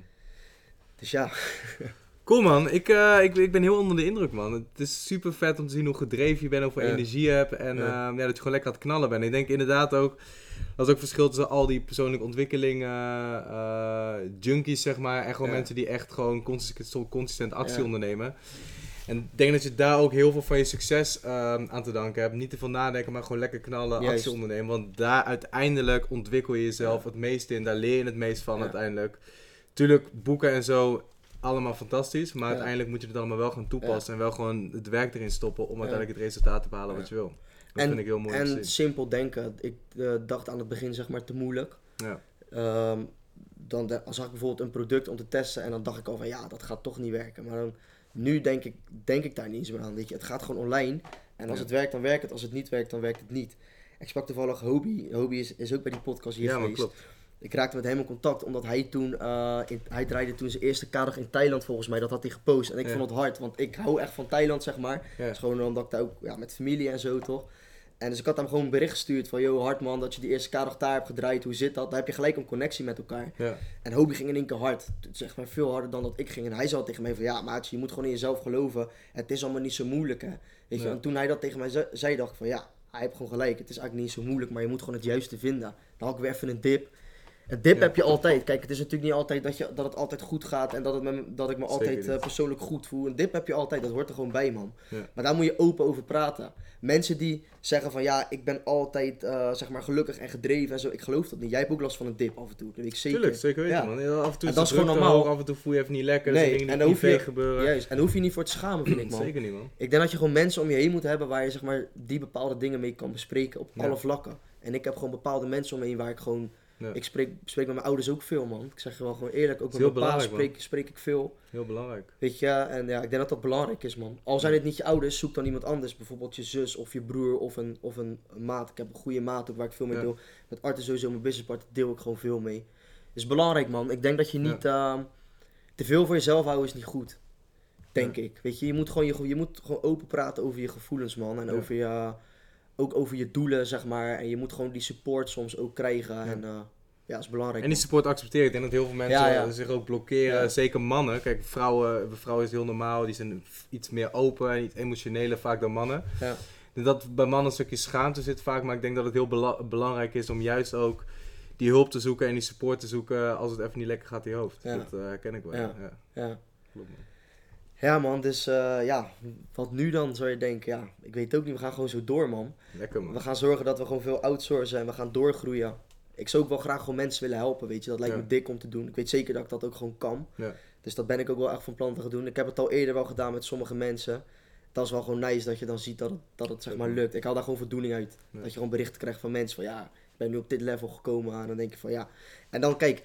Dus ja, Cool man, ik, eh, ik, ik ben heel onder de indruk man. Het is super vet om te zien hoe gedreven je bent, hoeveel Ja. energie je hebt en Ja. ehm, ja, dat je gewoon lekker aan het knallen bent. Ik denk inderdaad ook, dat is ook verschil tussen al die persoonlijke ontwikkeling eh, junkies zeg maar. En gewoon mensen die echt gewoon consistent, consistent actie ondernemen. En ik denk dat je daar ook heel veel van je succes ehm, aan te danken hebt. Niet te veel nadenken, maar gewoon lekker knallen, Juist. actie ondernemen. Want daar uiteindelijk ontwikkel je jezelf het meest in. Daar leer je het meest van Ja. uiteindelijk. Tuurlijk, boeken en zo, allemaal fantastisch. Maar Ja. uiteindelijk moet je het allemaal wel gaan toepassen. En wel gewoon het werk erin stoppen om uiteindelijk het resultaat te behalen wat je wil. Dat En- vind ik heel mooi En simpel denken. Ik eh, dacht aan het begin zeg maar te moeilijk. Ja. Ehm, dan zag ik bijvoorbeeld een product om te testen en dan dacht ik al van ja, dat gaat toch niet werken. Maar dan, nu denk ik, denk ik daar niet eens meer aan. Weet je. Het gaat gewoon online. En als Ja. het werkt, dan werkt het. Als het niet werkt, dan werkt het niet. Ik sprak toevallig Hobie. Hobie is, is ook bij die podcast hier Ja, geweest. klopt. Ik raakte met hem in contact omdat hij toen, eh, in, hij draaide toen zijn eerste kader in Thailand volgens mij. Dat had hij gepost. En ik Ja. vond het hard, want ik hou echt van Thailand zeg maar. Ja. Gewoon omdat ik daar ook ja, met familie en zo toch. En dus ik had hem gewoon een bericht gestuurd van, yo hard man, dat je die eerste kader daar hebt gedraaid, hoe zit dat? Dan heb je gelijk een connectie met elkaar. Ja. En Hobie ging in één keer hard. Zeg maar veel harder dan dat ik ging. En hij zei tegen mij van, ja maatje, je moet gewoon in jezelf geloven. Het is allemaal niet zo moeilijk hè. Weet je, Ja. en toen hij dat tegen mij ze- zei, dacht ik van, ja, hij heeft gewoon gelijk. Het is eigenlijk niet zo moeilijk, maar je moet gewoon het juiste vinden. Dan had ik weer even een dip. Een dip Ja. heb je altijd. Kijk, het is natuurlijk niet altijd dat, je, dat het altijd goed gaat en dat, het me, dat ik me Zeker altijd niet. eh, persoonlijk goed voel. Een dip heb je altijd, dat hoort er gewoon bij, man. Ja. Maar daar moet je open over praten. Mensen die zeggen van ja, ik ben altijd eh, zeg maar gelukkig en gedreven en zo. Ik geloof dat niet. Jij hebt ook last van een dip af en toe. Dat weet ik zeker. Tuurlijk, zeker weten Ja. man. Af en toe En is dat is gewoon normaal. hoog, af en toe voel je even niet lekker. Nee, dingen en die dan hoef je- gebeuren. Juist. En daar hoef je niet voor te schamen, vind ik man. Zeker niet man. Ik denk dat je gewoon mensen om je heen moet hebben waar je zeg maar die bepaalde dingen mee kan bespreken op alle vlakken. En ik heb gewoon bepaalde mensen om me heen waar ik gewoon... Ja. Ik spreek, spreek met mijn ouders ook veel, man. Ik zeg je wel gewoon eerlijk. Ook met mijn pa spreek, spreek ik veel. Heel belangrijk. Weet je, en ja, ik denk dat dat belangrijk is, man. Al zijn het niet je ouders, zoek dan iemand anders. Bijvoorbeeld je zus of je broer of een, of een, maat. Ik heb een goede maat ook waar ik veel mee Ja. deel. Met Art is sowieso mijn businesspartner, deel ik gewoon veel mee. is belangrijk, man. Ik denk dat je niet ehm, te veel voor jezelf houden is niet goed. Denk ik. Weet je, je moet gewoon, je, je moet gewoon open praten over je gevoelens, man. En over je, ook over je doelen, zeg maar. En je moet gewoon die support soms ook krijgen. En eh, ja, dat is belangrijk. En die support accepteren. Ik denk dat heel veel mensen Ja, ja. eh, zich ook blokkeren. Zeker mannen. Kijk, vrouwen, bij vrouwen is heel normaal. Die zijn iets meer open en iets emotioneler vaak dan mannen. Denk Dat bij mannen een stukje schaamte zit vaak. Maar ik denk dat het heel bela- belangrijk is om juist ook die hulp te zoeken en die support te zoeken als het even niet lekker gaat in je hoofd. Dat eh, herken ik wel. Ja. Ja. Ja, Ja. klopt, man. Ja man, dus eh, ja, wat nu dan zou je denken? Ja, ik weet ook niet, we gaan gewoon zo door man. Lekker man. We gaan zorgen dat we gewoon veel outsourcen en we gaan doorgroeien. Ik zou ook wel graag gewoon mensen willen helpen, weet je. Dat lijkt Ja. me dik om te doen. Ik weet zeker dat ik dat ook gewoon kan. Ja. Dus dat ben ik ook wel echt van plan te gaan doen. Ik heb het al eerder wel gedaan met sommige mensen. Dat is wel gewoon nice dat je dan ziet dat het, dat het zeg maar lukt. Ik haal daar gewoon voldoening uit. Ja. Dat je gewoon berichten krijgt van mensen van ja, ik ben nu op dit level gekomen. En dan denk je van ja. En dan kijk,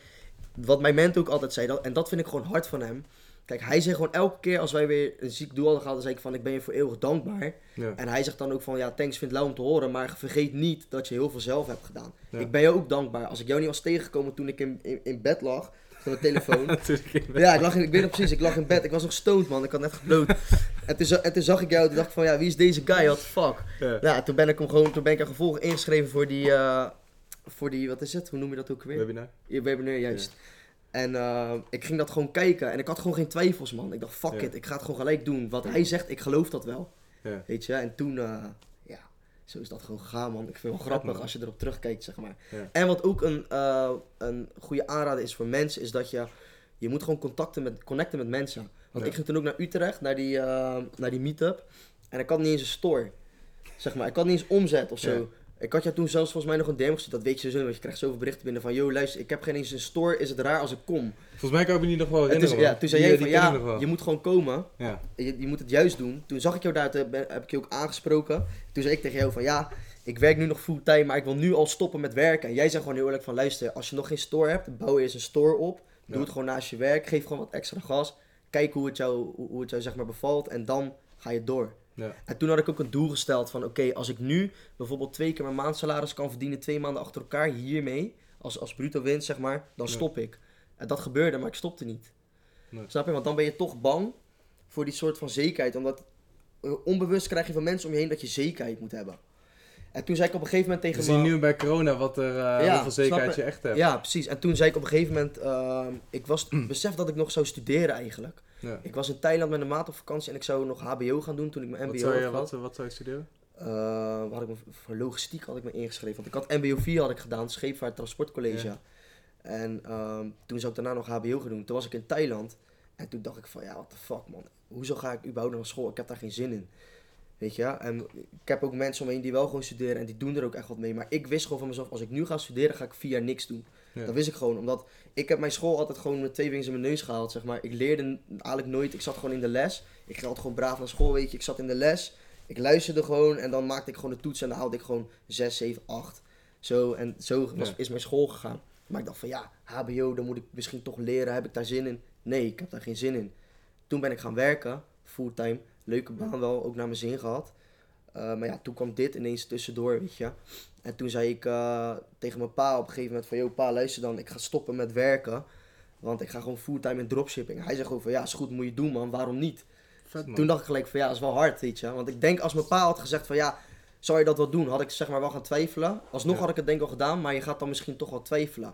wat mijn mentor ook altijd zei, dat, en dat vind ik gewoon hard van hem. Kijk, hij zegt gewoon elke keer als wij weer een ziek doel hadden gehad, dan zei ik van ik ben je voor eeuwig dankbaar. Ja. En hij zegt dan ook van ja, thanks, vind het lauw om te horen, maar vergeet niet dat je heel veel zelf hebt gedaan. Ja. Ik ben je ook dankbaar. Als ik jou niet was tegengekomen toen ik in, in, in bed lag, van de telefoon. Ik ja, ik, lag in, ik weet het precies, ik lag in bed. Ik was nog stoned man, ik had net gebloot. en, toen, en toen zag ik jou en dacht ik van ja, wie is deze guy? What the fuck? Ja. Ja, toen ben ik hem gewoon, toen ben ik er gevolg ingeschreven voor die, eh, voor die, wat is het? Hoe noem je dat ook weer? Webinar. Je webinar, juist. En eh, ik ging dat gewoon kijken en ik had gewoon geen twijfels, man. Ik dacht, fuck Ja. it, ik ga het gewoon gelijk doen. Wat hij zegt, ik geloof dat wel. Ja. Weet je, en toen, eh, ja, zo is dat gewoon gegaan, man. Ik vind het wel grappig man. als je erop terugkijkt, zeg maar. Ja. En wat ook een, eh, een goede aanrader is voor mensen, is dat je, je moet gewoon contacten met, connecten met mensen. Want ik ging toen ook naar Utrecht, naar die, eh, naar die meetup. En ik had niet eens een store, zeg maar. Ik had niet eens omzet of zo. Ja. Ik had jou toen zelfs volgens mij nog een DM gestuurd, dat weet je sowieso, want je krijgt zoveel berichten binnen van, yo luister, ik heb geen eens een store, is het raar als ik kom? Volgens mij kan ik me niet nog wel toen, herinneren. ja, man. toen zei jij van, ja, je moet gewoon komen. Ja. Je, je moet het juist doen. Toen zag ik jou daar, toen ben- heb ik je ook aangesproken. Toen zei ik tegen jou van ja, ik werk nu nog fulltime, maar ik wil nu al stoppen met werken. En jij zei gewoon heel eerlijk van luister, als je nog geen store hebt, bouw eerst een store op. Doe het gewoon naast je werk. Geef gewoon wat extra gas. Kijk hoe het jou, hoe het jou zeg maar bevalt. En dan ga je door. Ja. En toen had ik ook een doel gesteld van... Oké, als ik nu bijvoorbeeld twee keer mijn maandsalaris kan verdienen... twee maanden achter elkaar hiermee... als, als bruto winst, zeg maar... dan Ja. stop ik. En dat gebeurde, maar ik stopte niet. Nee. Snap je? Want dan ben je toch bang voor die soort van zekerheid. Omdat eh, onbewust krijg je van mensen om je heen dat je zekerheid moet hebben. En toen zei ik op een gegeven moment tegen We zien nu bij corona wat er, Ja, hoeveel zekerheid je echt hebt. Ja, precies. En toen zei ik op een gegeven moment... ehm, ik was besef dat ik nog zou studeren eigenlijk. Ja. Ik was in Thailand met een maat op vakantie en ik zou nog HBO gaan doen toen ik mijn Wat, MBO zou had je, wat, wat zou je studeren? Waar had ik me, voor logistiek had ik me ingeschreven. Want ik had MBO 4 had ik gedaan, Scheepvaart Transportcollege. Ja. En ehm, toen zou ik daarna nog HBO gaan doen. Toen was ik in Thailand. En toen dacht ik van, ja, what the fuck man. Hoezo ga ik überhaupt naar school? Ik heb daar geen zin in. Weet je? En ik heb ook mensen om me heen die wel gewoon studeren en die doen er ook echt wat mee. Maar ik wist gewoon van mezelf, als ik nu ga studeren, ga ik vier jaar niks doen. Ja. Dat wist ik gewoon, omdat ik heb mijn school altijd gewoon met twee vingers in mijn neus gehaald, zeg maar. Ik leerde eigenlijk nooit, ik zat gewoon in de les. Ik ging altijd gewoon braaf naar school, weet je. Ik zat in de les, ik luisterde gewoon en dan maakte ik gewoon de toets en dan haalde ik gewoon 6, 7, 8. Zo, en zo was, Ja. is mijn school gegaan. Maar ik dacht van ja, HBO, dan moet ik misschien toch leren. Heb ik daar zin in? Nee, ik heb daar geen zin in. Toen ben ik gaan werken, fulltime. Leuke baan wel, ook naar mijn zin gehad. Uh, maar ja, toen kwam dit ineens tussendoor, weet je. En toen zei ik uh, tegen mijn pa op een gegeven moment van... Yo, pa, luister dan, ik ga stoppen met werken. Want ik ga gewoon fulltime in dropshipping. Hij zegt gewoon van, ja, is goed, moet je doen, man. Waarom niet? Vet, man. Toen dacht ik gelijk van, ja, is wel hard, weet je. Want ik denk, als mijn pa had gezegd van, ja, zou je dat wel doen? Had ik zeg maar wel gaan twijfelen. Alsnog Ja. had ik het denk ik al gedaan, maar je gaat dan misschien toch wel twijfelen.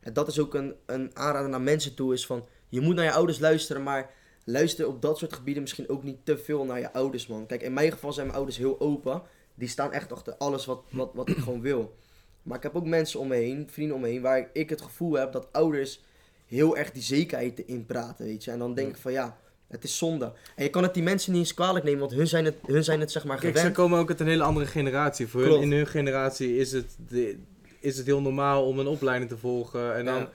En dat is ook een, een aanrader naar mensen toe, is van... Je moet naar je ouders luisteren, maar luister op dat soort gebieden misschien ook niet te veel naar je ouders, man. Kijk, in mijn geval zijn mijn ouders heel open. Die staan echt achter alles wat, wat, wat ik gewoon wil. Maar ik heb ook mensen om me heen, vrienden om me heen, waar ik het gevoel heb dat ouders heel erg die zekerheid erin praten, weet je. En dan denk ik van ja, het is zonde. En je kan het die mensen niet eens kwalijk nemen, want hun zijn het, hun zijn het zeg maar Kijk, ze gewend. komen ook uit een hele andere generatie. Voor hun, in hun generatie is het, de, is het heel normaal om een opleiding te volgen en dan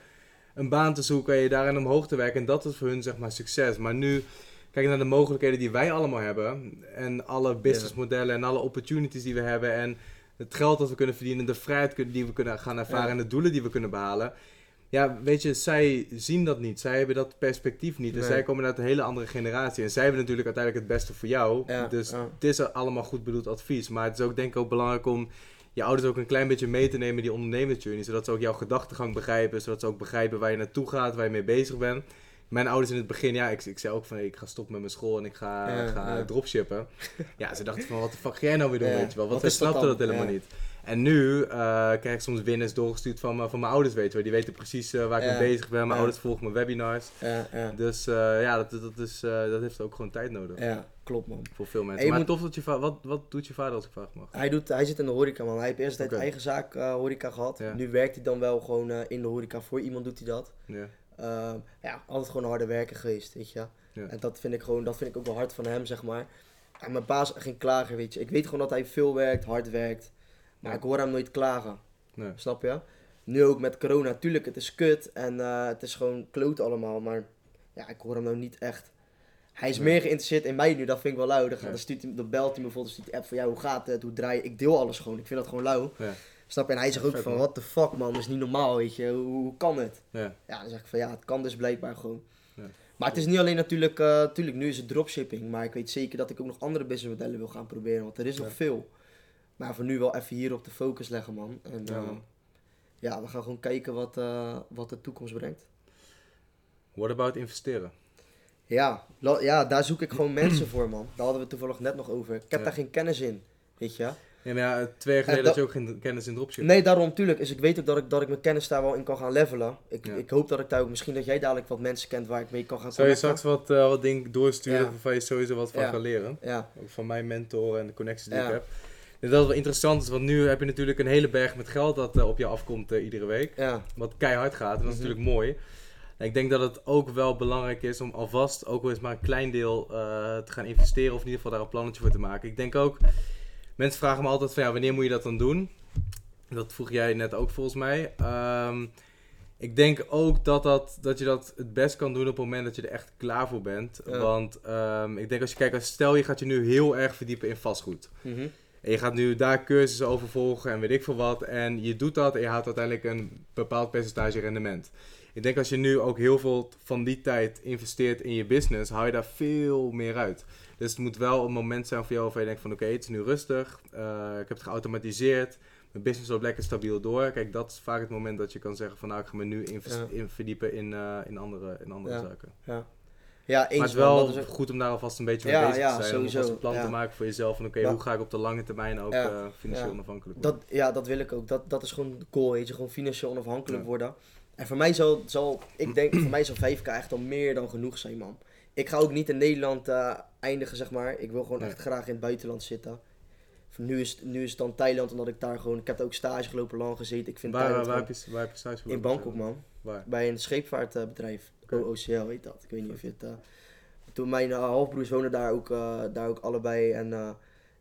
een baan te zoeken en je daarin omhoog te werken. En dat is voor hun zeg maar succes. Maar nu, kijk naar de mogelijkheden die wij allemaal hebben. En alle businessmodellen en alle opportunities die we hebben. En het geld dat we kunnen verdienen, de vrijheid die we kunnen gaan ervaren en de doelen die we kunnen behalen. Ja, weet je, zij zien dat niet. Zij hebben dat perspectief niet. En Nee. zij komen uit een hele andere generatie. En zij hebben natuurlijk uiteindelijk het beste voor jou. Ja, dus ja. het is allemaal goed bedoeld advies. Maar het is ook denk ik ook belangrijk om je ouders ook een klein beetje mee te nemen in die ondernemersjourney. Zodat ze ook jouw gedachtegang begrijpen. Zodat ze ook begrijpen waar je naartoe gaat, waar je mee bezig bent. Mijn ouders in het begin, ja, ik, ik zei ook van ik ga stoppen met mijn school en ik ga, Ja, ga ja. dropshippen. Ja, ze dachten van wat de fuck ga jij nou weer doen, Ja, weet je wel. Want is dat snapten dan? dat helemaal niet. En nu eh, krijg ik soms winst doorgestuurd van, mijn- van mijn ouders, weet je wel. Die weten precies eh, waar ik mee bezig ben. Mijn ouders volgen mijn webinars. Ja, ja, Dus eh, ja, dat, dat, is, dat heeft ook gewoon tijd nodig. ja, klopt man. Voor veel En mensen. Maar moet- tof dat je wat, wat doet je vader als ik vragen mag? Hij, doet, hij zit in de horeca man. Hij heeft eerst tijd Oké. eigen zaak horeca gehad. Nu werkt hij dan wel gewoon in de horeca. Voor iemand doet hij dat. Ja. Ehm, ja, altijd gewoon harde werken geweest, weet je. Ja. En dat vind ik gewoon, dat vind ik ook wel hard van hem, zeg maar. En mijn baas geen klager, weet je. Ik weet gewoon dat hij veel werkt, hard werkt. Maar Ja. ik hoor hem nooit klagen, Nee. snap je? Nu ook met corona, tuurlijk, het is kut en eh, het is gewoon kloot allemaal. Maar ja, ik hoor hem nou niet echt. Hij is Nee. meer geïnteresseerd in mij nu, dat vind ik wel lauw. Dan, gaat- dan, stuurt hij, dan belt hij me bijvoorbeeld, stuurt hij app van, ja, hoe gaat het, hoe draai je? Ik deel alles gewoon, ik vind dat gewoon lauw. Ja. Snap je? En hij zegt ook van, what the fuck man, dat is niet normaal, weet je. Hoe, hoe kan het? Ja. Ja, dan zeg ik van ja, het kan dus blijkbaar gewoon. Ja. Maar het is niet alleen natuurlijk, eh natuurlijk nu is het dropshipping, maar ik weet zeker dat ik ook nog andere businessmodellen wil gaan proberen, want er is Ja. nog veel. Maar voor nu wel even hier op de focus leggen, man. En Ja, ja we gaan gewoon kijken wat, eh, wat de toekomst brengt. What about investeren? Ja, ja, daar zoek ik gewoon mensen voor, man. Daar hadden we toevallig net nog over. Ik heb daar geen kennis in, weet je. Ja, maar ja, twee jaar geleden En had je ook geen kennis in dropshipping. Nee, daarom, tuurlijk. Dus ik weet ook dat ik, dat ik mijn kennis daar wel in kan gaan levelen. Ik, Ja. ik hoop dat ik daar ook, misschien dat jij dadelijk wat mensen kent waar ik mee kan gaan Zou je straks wat, eh, wat dingen doorsturen Ja. waarvan je sowieso wat van kan leren? Ja, Ook van mijn mentor en de connecties die ik heb. En dat is wel interessant is, want nu heb je natuurlijk een hele berg met geld dat eh, op je afkomt eh, iedere week. ja, Wat keihard gaat en dat is Mhm. natuurlijk mooi. En ik denk dat het ook wel belangrijk is om alvast ook wel eens maar een klein deel te gaan investeren. Of in ieder geval daar een plannetje voor te maken. Ik denk ook, mensen vragen me altijd van ja, wanneer moet je dat dan doen? Dat vroeg jij net ook volgens mij. Ehm, ik denk ook dat, dat, dat je dat het best kan doen op het moment dat je er echt klaar voor bent. Ja. Want ehm, ik denk als je kijkt, als stel je gaat je nu heel erg verdiepen in vastgoed. mhm, En je gaat nu daar cursussen over volgen en weet ik veel wat. En je doet dat en je haalt uiteindelijk een bepaald percentage rendement. Ik denk als je nu ook heel veel van die tijd investeert in je business, haal je daar veel meer uit. Dus het moet wel een moment zijn voor jou waar je denkt van oké, het is nu rustig. eh, ik heb het geautomatiseerd. Mijn business loopt lekker stabiel door. Kijk, dat is vaak het moment dat je kan zeggen van nou, ik ga me nu invest- Ja. in verdiepen in, eh, in andere, in andere Ja. zaken. Ja, ja eens maar het is wel is goed om daar alvast een beetje mee Ja, bezig ja, te zijn. Om sowieso, alvast een plan ja. te maken voor jezelf. Van oké, Ja. hoe ga ik op de lange termijn ook Ja, eh, financieel ja. onafhankelijk worden? Dat, ja, dat wil ik ook. Dat, dat is gewoon de goal, weet je. Gewoon financieel onafhankelijk worden. En voor mij zal, zal ik denk, voor mij zal 5k echt al meer dan genoeg zijn, man. Ik ga ook niet in Nederland eindigen, zeg maar. Ik wil gewoon echt graag in het buitenland zitten. Nu, is, het- nu is het dan Thailand, omdat ik daar gewoon... Ik heb daar ook stage gelopen, lang gezeten. Ik vind waar, Thailand waar, gewoon- heb je, waar heb je stage In gelopen? Bangkok, man. Waar? Bij een scheepvaartbedrijf. Oké. OCL heet dat. Ik weet niet of je het... eh, toen mijn uh, halfbroers wonen daar ook, eh, daar ook allebei. En eh,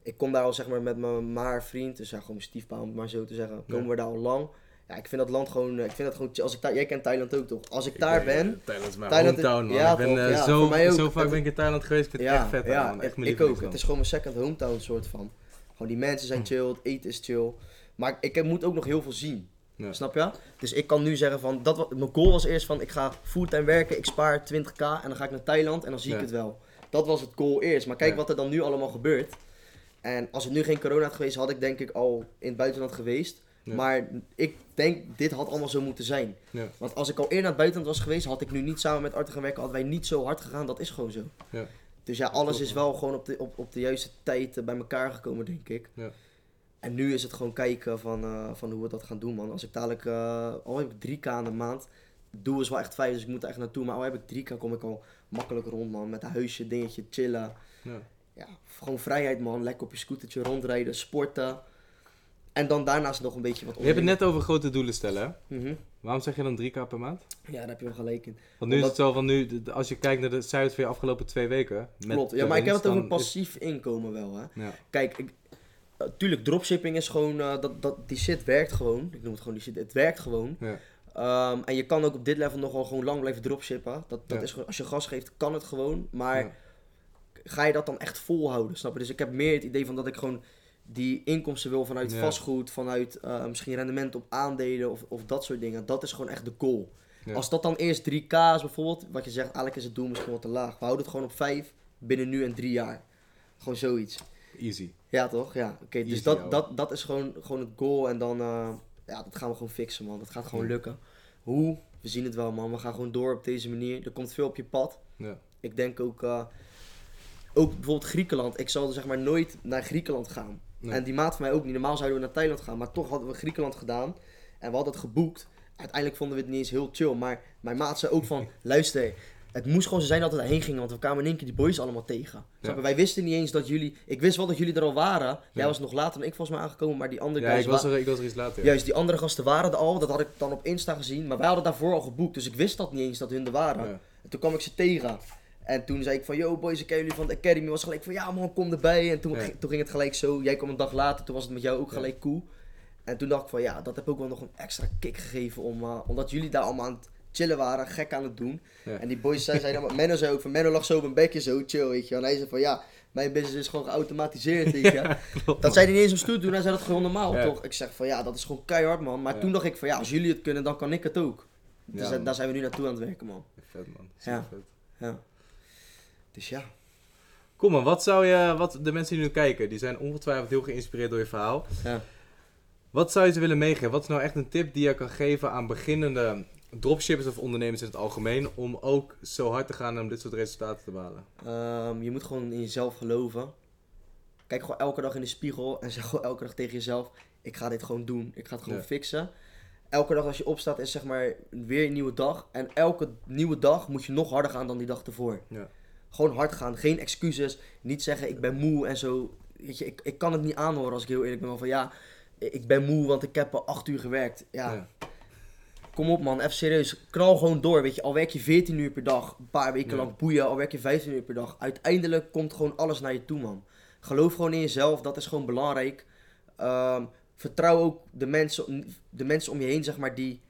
ik kom daar al zeg maar met mijn maar vriend. Dus ja, gewoon mijn stiefpa om het maar zo te zeggen. Komen Ja. we daar al lang. Ja, ik vind dat land gewoon... eh, Ik vind dat gewoon... Als ik daar, jij kent Thailand ook toch? Als ik Ik daar ben... eh, Thailand is mijn Thailand hometown, man. ja, ik ben eh, ja, zo, zo vaak ben ik in Thailand geweest. Ik vind het echt vet, ja, man. Echt mijn ik ook. Het is gewoon mijn second hometown soort van. Gewoon die mensen zijn chill, het eten is chill. Maar ik moet ook nog heel veel zien. Ja. Snap je? Dus ik kan nu zeggen van, dat, wa- mijn goal was eerst van, ik ga fulltime werken, ik spaar 20k en dan ga ik naar Thailand en dan zie ik het wel. Dat was het goal eerst. Maar kijk Ja. wat er dan nu allemaal gebeurt. En als het nu geen corona had geweest, had ik denk ik al in het buitenland geweest. Ja. Maar ik denk, dit had allemaal zo moeten zijn. Ja. Want als ik al eerder naar het buitenland was geweest, had ik nu niet samen met Arthur gaan werken, hadden wij niet zo hard gegaan. Dat is gewoon zo. Ja. Dus ja, alles is wel gewoon op de, op, op de juiste tijd eh, bij elkaar gekomen, denk ik. Ja. En nu is het gewoon kijken van, eh, van hoe we dat gaan doen, man. Als ik dadelijk, eh, al heb ik 3k aan de maand, doel is wel echt 5, dus ik moet er echt naartoe. Maar al heb ik 3k, kom ik al makkelijk rond, man. Met een huisje, dingetje, chillen. Ja. Ja, gewoon vrijheid, man. Lekker op je scootertje rondrijden, sporten. En dan daarnaast nog een beetje wat Je hebt het net over grote doelen stellen, hè? Mhm. Waarom zeg je dan 3k per maand? Ja, daar heb je wel gelijk in. Want nu is het zo van nu, als je kijkt naar de cijfers van je afgelopen twee weken. Met Klopt. Ja, maar ik heb het over is- passief inkomen wel, hè. Ja. Kijk, ik, eh, tuurlijk, dropshipping is gewoon, eh, dat, dat, die shit werkt gewoon. Ik noem het gewoon die shit, het werkt gewoon. Ja. Ehm, en je kan ook op dit level nog wel gewoon lang blijven dropshippen. Dat, dat Ja. is als je gas geeft, kan het gewoon. Maar ga je dat dan echt volhouden, snap je? Dus ik heb meer het idee van dat ik gewoon die inkomsten wil vanuit vastgoed, vanuit eh, misschien rendement op aandelen of, of dat soort dingen. Dat is gewoon echt de goal. Als dat dan eerst 3k is bijvoorbeeld, wat je zegt, eigenlijk is het doel misschien wat te laag. We houden het gewoon op 5 binnen nu en drie jaar. Gewoon zoiets. Easy. Ja, toch? Ja, oké. dus dat, ouwe. dat, dat is gewoon, gewoon het goal. En dan, eh, ja, dat gaan we gewoon fixen, man. Dat gaat gewoon lukken. Hoe? We zien het wel, man. We gaan gewoon door op deze manier. Er komt veel op je pad. Ja. Ik denk ook, eh, ook bijvoorbeeld Griekenland. Ik zal zeg maar nooit naar Griekenland gaan. Nee. En die maat van mij ook niet. Normaal zouden we naar Thailand gaan. Maar toch hadden we Griekenland gedaan. En we hadden het geboekt. Uiteindelijk vonden we het niet eens heel chill. Maar mijn maat zei ook van, luister... Het moest gewoon zo zijn dat we daarheen gingen, want we kwamen in één keer die boys allemaal tegen. Je? Wij wisten niet eens dat jullie... Ik wist wel dat jullie er al waren. Jij Ja. was nog later dan ik volgens mij aangekomen, maar die andere Ja, guys ik was, wa- er, ik was er iets later. ja. Juist, die andere gasten waren er al. Dat had ik dan op Insta gezien. Maar wij hadden daarvoor al geboekt. Dus ik wist dat niet eens dat hun er waren. Ja. En toen kwam ik ze tegen. En toen zei ik van, yo boys, ik ken jullie van de Academy. Was gelijk van, ja man, kom erbij. En toen, Ja. toen ging het gelijk zo. Jij kwam een dag later, toen was het met jou ook gelijk cool. En toen dacht ik van, ja, dat heb ook wel nog een extra kick gegeven. Om, eh, omdat jullie daar allemaal aan het chillen waren, gek aan het doen. Ja. En die boys zei, zeiden, allemaal- Menno zei ook van, Menno lag zo op een bekje zo, chill, weet je. En hij zei van, ja, mijn business is gewoon geautomatiseerd, weet je. Klopt, Dat zei hij niet eens om stoer doen, hij zei dat gewoon normaal, Ja. toch? Ik zeg van, ja, dat is gewoon keihard, man. Maar toen dacht ik van, ja, als jullie het kunnen, dan kan ik het ook. Dus daar- zijn we nu naartoe aan het werken, man. Vet man. Ja. Vet. Ja. Dus ja. Kom maar, wat zou je, wat de mensen die nu kijken, die zijn ongetwijfeld heel geïnspireerd door je verhaal. Ja. Wat zou je ze willen meegeven? Wat is nou echt een tip die je kan geven aan beginnende dropshippers of ondernemers in het algemeen om ook zo hard te gaan om dit soort resultaten te behalen? Ehm, je moet gewoon in jezelf geloven. Kijk gewoon elke dag in de spiegel en zeg gewoon elke dag tegen jezelf: ik ga dit gewoon doen. Ik ga het gewoon Ja. fixen. Elke dag als je opstaat is zeg maar weer een nieuwe dag. En elke nieuwe dag moet je nog harder gaan dan die dag ervoor. Ja. Gewoon hard gaan, geen excuses. Niet zeggen ik ben moe en zo. Weet je, ik, ik kan het niet aanhoren als ik heel eerlijk ben. Van ja, ik ben moe want ik heb al acht uur gewerkt. Ja, Ja. kom op man, even serieus. Knal gewoon door, weet je. Al werk je 14 uur per dag, een paar weken Ja. lang boeien, al werk je 15 uur per dag. Uiteindelijk komt gewoon alles naar je toe, man. Geloof gewoon in jezelf, dat is gewoon belangrijk. Ehm, vertrouw ook de mensen, de mensen om je heen, zeg maar, die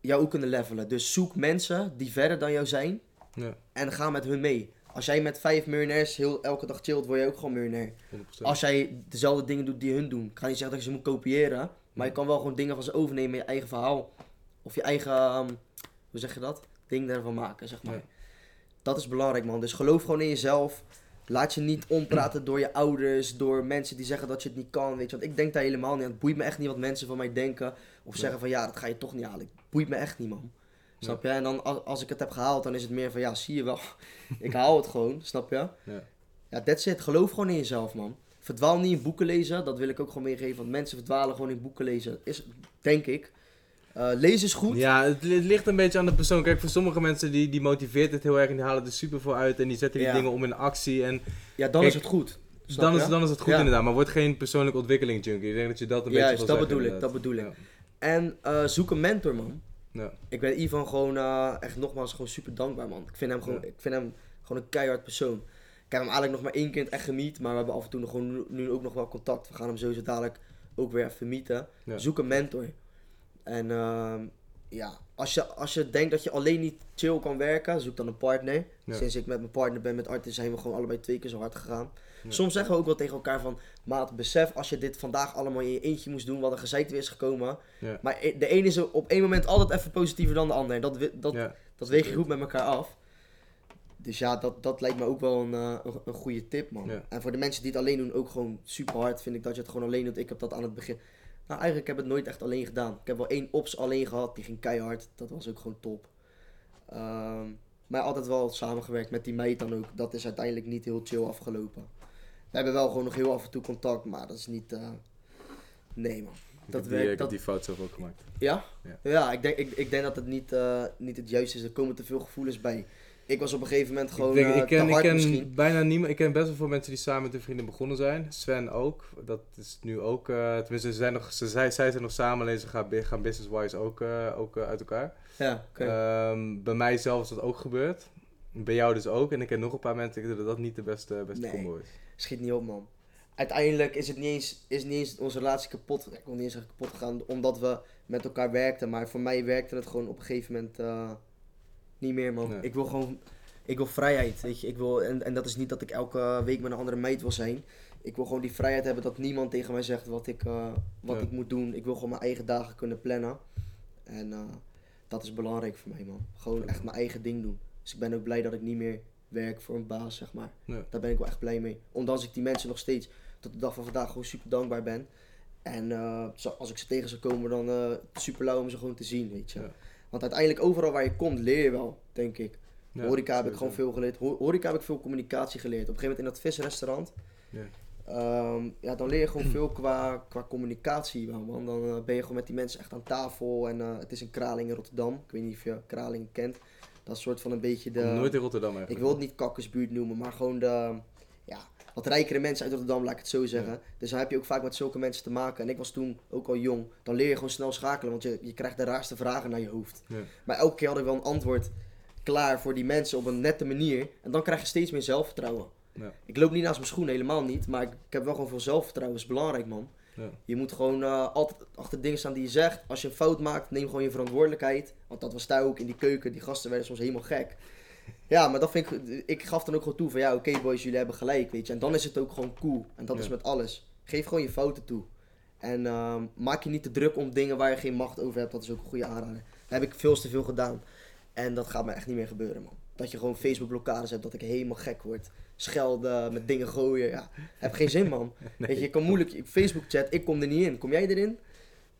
jou ook kunnen levelen. Dus zoek mensen die verder dan jou zijn Ja. en ga met hun mee. Als jij met vijf miljonairs heel, elke dag chillt, word je ook gewoon miljonair. 100%. Als jij dezelfde dingen doet die hun doen, ik ga niet zeggen dat je ze moet kopiëren, maar je kan wel gewoon dingen van ze overnemen in je eigen verhaal. Of je eigen, ehm, hoe zeg je dat? Ding ervan maken, zeg maar. Ja. Dat is belangrijk, man. Dus geloof gewoon in jezelf. Laat je niet ompraten door je ouders, door mensen die zeggen dat je het niet kan, weet je. Want ik denk daar helemaal niet aan. Het boeit me echt niet wat mensen van mij denken. Of Ja. zeggen van, ja, dat ga je toch niet halen. Het boeit me echt niet, man. Snap je? En dan als, als ik het heb gehaald, dan is het meer van, ja, zie je wel. ik haal het gewoon, snap je? Ja. Ja, that's it. Geloof gewoon in jezelf, man. Verdwaal niet in boeken lezen. Dat wil ik ook gewoon meegeven. Want mensen verdwalen gewoon in boeken lezen. Is, denk ik. Eh lezen is goed. Ja, het, li- het ligt een beetje aan de persoon. Kijk, voor sommige mensen die, die motiveert het heel erg en die halen er super veel uit en die zetten die Ja. dingen om in actie. En Ja, dan Kijk, is het goed. Snap dan is, dan is het goed Ja. inderdaad, maar word geen persoonlijke ontwikkeling junkie. Ik denk dat je dat een Juist, beetje wil dat bedoel ik, dat bedoel ik. En eh, zoek een mentor, man. Ja. Ik ben Ivan gewoon eh, echt nogmaals gewoon super dankbaar, man. Ik vind hem gewoon, Ja. ik vind hem gewoon een keihard persoon. Ik heb hem eigenlijk nog maar één keer echt gemiet, maar we hebben af en toe nog gewoon nu, ook nog wel contact. We gaan hem sowieso dadelijk ook weer even mieten. Ja. Zoek een mentor. En ehm, ja, als je, als je denkt dat je alleen niet chill kan werken, zoek dan een partner. Sinds ik met mijn partner ben, met Artis, zijn we gewoon allebei twee keer zo hard gegaan. Soms zeggen we ook wel tegen elkaar van, maat, besef als je dit vandaag allemaal in je eentje moest doen, wat een gezeik weer is gekomen. Ja. Maar de ene is op één moment altijd even positiever dan de ander. En dat, dat, Ja. dat weeg je goed met elkaar af. Dus ja, dat, dat lijkt me ook wel een, eh, een, goede tip, man. Ja. En voor de mensen die het alleen doen, ook gewoon super hard. Vind ik dat je het gewoon alleen doet. Ik heb dat aan het begin. Nou, eigenlijk heb ik het nooit echt alleen gedaan. Ik heb wel één ops alleen gehad, die ging keihard. Dat was ook gewoon top. Ehm, maar altijd wel samengewerkt met die meid dan ook. Dat is uiteindelijk niet heel chill afgelopen. We hebben wel gewoon nog heel af en toe contact, maar dat is niet. eh, Nee, man. Ik, Dat heb die, werkt- ik dat- heb die fout zelf ook gemaakt. Ja? Ja. Ja, ik, denk, ik, ik denk dat het niet, eh, niet het juiste is. Er komen te veel gevoelens bij. Ik was op een gegeven moment gewoon ik, denk, eh, ik ken, te ik hard ken misschien. bijna niemand. Ik ken best wel veel mensen die samen met hun vrienden begonnen zijn. Sven ook. Dat is nu ook. eh, tenminste, ze zijn nog, ze, zij, zij zijn nog samen. Alleen ze gaan, business-wise ook, eh, ook uit elkaar. Ja, oké. Ehm, bij mij zelf is dat ook gebeurd. Bij jou dus ook. En ik ken nog een paar mensen die dat dat niet de beste, beste Nee. combo is. Schiet niet op, man. Uiteindelijk is het niet eens, is niet eens onze relatie kapot. Ik wil niet eens zeggen kapot gegaan, omdat we met elkaar werkten. Maar voor mij werkte het gewoon op een gegeven moment eh, niet meer, man. Nee. Ik wil gewoon, ik wil vrijheid, weet je. Ik wil, en, en dat is niet dat ik elke week met een andere meid wil zijn. Ik wil gewoon die vrijheid hebben dat niemand tegen mij zegt wat ik, eh, wat Ja. ik moet doen. Ik wil gewoon mijn eigen dagen kunnen plannen. En eh, dat is belangrijk voor mij, man. Gewoon echt mijn eigen ding doen. Dus ik ben ook blij dat ik niet meer werk voor een baas, zeg maar. Ja. Daar ben ik wel echt blij mee. Ondanks ik die mensen nog steeds tot de dag van vandaag gewoon super dankbaar ben. En zo- als ik ze tegen zou komen, dan eh super lauw om ze gewoon te zien, weet je. Ja. Want uiteindelijk overal waar je komt, leer je wel, denk ik. Ja, horeca heb ik gewoon veel geleerd. Ho- horeca heb ik veel communicatie geleerd. Op een gegeven moment in dat visrestaurant. Ja. ehm, ja, dan leer je gewoon veel qua, qua communicatie wel, man. Dan eh, ben je gewoon met die mensen echt aan tafel. En het is een kraling in Rotterdam. Ik weet niet of je kraling kent. Dat is soort van een beetje de... Nooit in Rotterdam eigenlijk. Ik wil het niet kakkersbuurt noemen, maar gewoon de, ja, wat rijkere mensen uit Rotterdam, laat ik het zo zeggen. Dus dan heb je ook vaak met zulke mensen te maken. En ik was toen ook al jong. Dan leer je gewoon snel schakelen, want je, je krijgt de raarste vragen naar je hoofd. Ja. Maar elke keer had ik wel een antwoord klaar voor die mensen op een nette manier. En dan krijg je steeds meer zelfvertrouwen. Ja. Ik loop niet naast mijn schoenen, helemaal niet. Maar ik, ik heb wel gewoon veel zelfvertrouwen. Dat is belangrijk, man. Ja. Je moet gewoon eh, altijd achter dingen staan die je zegt. Als je een fout maakt, neem gewoon je verantwoordelijkheid. Want dat was daar ook in die keuken. Die gasten werden soms helemaal gek. Ja, maar dat vind ik... Ik gaf dan ook gewoon toe van... Ja, oké boys, jullie hebben gelijk, weet je. En dan is het ook gewoon cool. En dat Ja. is met alles. Geef gewoon je fouten toe. En ehm, maak je niet te druk om dingen waar je geen macht over hebt. Dat is ook een goede aanrader. Dat heb ik veel te veel gedaan. En dat gaat me echt niet meer gebeuren, man. Dat je gewoon Facebook blokkades hebt, dat ik helemaal gek word. Schelden, met dingen gooien, ja. Heb geen zin, man. Weet je, je kan moeilijk... Facebook chat, ik kom er niet in. Kom jij erin?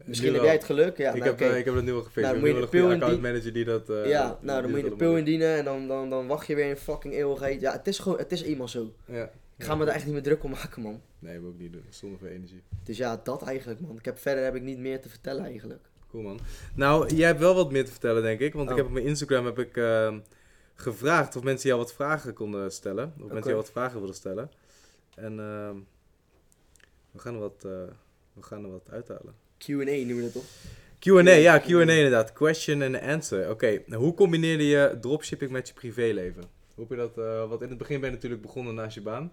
Misschien Nu heb wel. jij het geluk. Ja, ik, nou, heb, eh, ik heb dat nu al gefeest. Nou, ik moet je de pil indien- accountmanager die dat... eh, ja, nou dan moet je de pil indienen en dan, dan, dan wacht je weer een fucking eeuwigheid. Ja, het is gewoon, het is eenmaal zo. Ja. Ik ga me daar echt niet meer druk om maken, man. Nee, moet ik niet doen. Zonder veel energie. Dus ja, dat eigenlijk, man. Ik heb, verder heb ik niet meer te vertellen, eigenlijk. Cool man. Nou, jij hebt wel wat meer te vertellen, denk ik. Want ik Oh. heb op mijn Instagram heb ik, ehm, gevraagd of mensen jou wat vragen konden stellen. Of mensen jou wat vragen wilden stellen. En ehm, we, gaan er wat, eh, we gaan er wat uithalen. Q&A noemen we dat toch? Q&A, ja, Q&A inderdaad. Question and answer. Oké, hoe combineerde je dropshipping met je privéleven? Hoe heb je dat, eh want in het begin ben je natuurlijk begonnen naast je baan.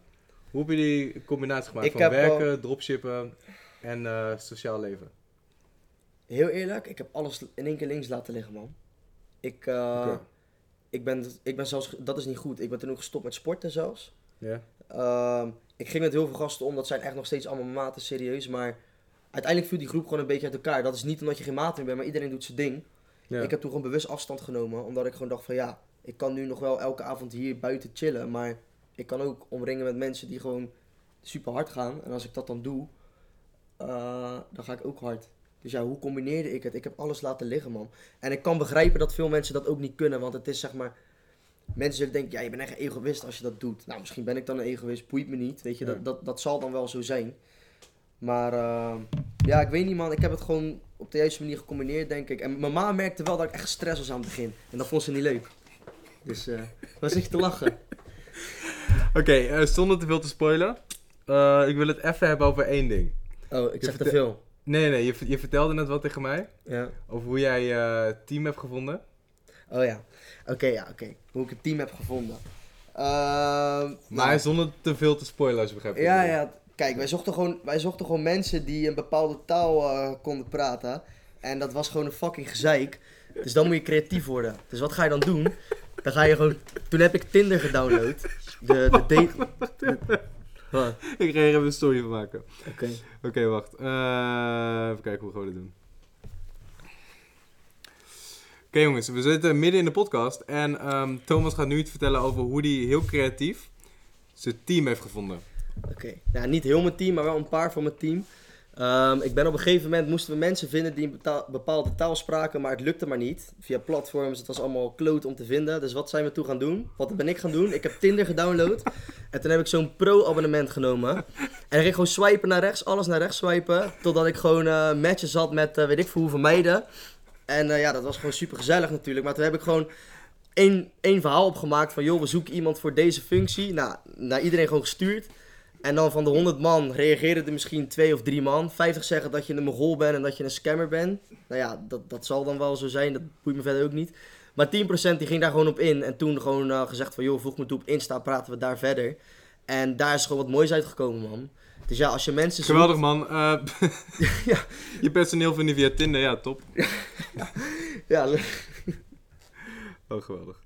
Hoe heb je die combinatie gemaakt Ik van werken, dropshippen en eh, sociaal leven? Heel eerlijk, ik heb alles in één keer links laten liggen, man. Ik, eh, Oké. Ik ben, ik ben zelfs, dat is niet goed. Ik ben toen ook gestopt met sporten zelfs. Ja. Ehm, ik ging met heel veel gasten om, dat zijn echt nog steeds allemaal maten serieus, maar uiteindelijk viel die groep gewoon een beetje uit elkaar. Dat is niet omdat je geen maat meer bent, maar iedereen doet zijn ding. Ik heb toen gewoon bewust afstand genomen, omdat ik gewoon dacht van ja, ik kan nu nog wel elke avond hier buiten chillen, maar ik kan ook omringen met mensen die gewoon super hard gaan. En als ik dat dan doe, eh, dan ga ik ook hard. Dus ja, hoe combineerde ik het? Ik heb alles laten liggen, man. En ik kan begrijpen dat veel mensen dat ook niet kunnen, want het is zeg maar... Mensen zullen denken, ja, je bent echt een egoïst als je dat doet. Nou, misschien ben ik dan een egoïst, boeit me niet. Weet je, dat, dat, dat zal dan wel zo zijn. Maar eh, ja, ik weet niet, man. Ik heb het gewoon op de juiste manier gecombineerd, denk ik. En mijn ma merkte wel dat ik echt stress was aan het begin. En dat vond ze niet leuk. Dus, eh was echt te lachen. Oké, eh, zonder te veel te spoilen. eh, ik wil het even hebben over één ding. Oh, ik Je zeg te veel. Nee, nee, je, je vertelde net wat tegen mij. Ja. Over hoe jij je team hebt gevonden. Oh ja. Oké, ja, oké. Hoe ik het team heb gevonden. Ehm, Maar nou, zonder te veel te spoilen, als je begrijpt. wat Ja, ik bedoel. ja. Kijk, wij zochten gewoon, wij zochten gewoon mensen die een bepaalde taal eh, konden praten. En dat was gewoon een fucking gezeik. Dus dan moet je creatief worden. Dus wat ga je dan doen? Dan ga je gewoon... Toen heb ik Tinder gedownload. De, de date... de- Wat? Ik ga er even een story van maken. Oké. Oké, wacht. Eh, even kijken hoe gaan we dit doen. Oké jongens, we zitten midden in de podcast. En ehm, Thomas gaat nu iets vertellen over hoe hij heel creatief zijn team heeft gevonden. Oké. Nou, niet heel mijn team, maar wel een paar van mijn team. Ehm, ik ben op een gegeven moment moesten we mensen vinden die een bepaalde taal spraken, maar het lukte maar niet. Via platforms, het was allemaal kloot om te vinden. Dus wat zijn we toen gaan doen? Wat ben ik gaan doen? Ik heb Tinder gedownload. En toen heb ik zo'n pro-abonnement genomen. En dan ging ik gewoon swipen naar rechts, alles naar rechts swipen. Totdat ik gewoon eh, matches had met eh, weet ik veel hoeveel meiden. En eh, ja, dat was gewoon super gezellig natuurlijk. Maar toen heb ik gewoon één, één verhaal opgemaakt van... joh, we zoeken iemand voor deze functie. Nou, naar iedereen gewoon gestuurd. En dan van de 100 man reageerden er misschien twee of drie man. 50 zeggen dat je een mogol bent en dat je een scammer bent. Nou ja, dat, dat zal dan wel zo zijn. Dat boeit me verder ook niet. Maar 10% die ging daar gewoon op in. En toen gewoon eh, gezegd van... joh, voeg me toe op Insta, praten we daar verder. En daar is gewoon wat moois uitgekomen, man. Dus ja, als je mensen zoekt- Geweldig man. Eh, Ja. Je personeel vind je via Tinder, ja top. Ja, Oh, geweldig.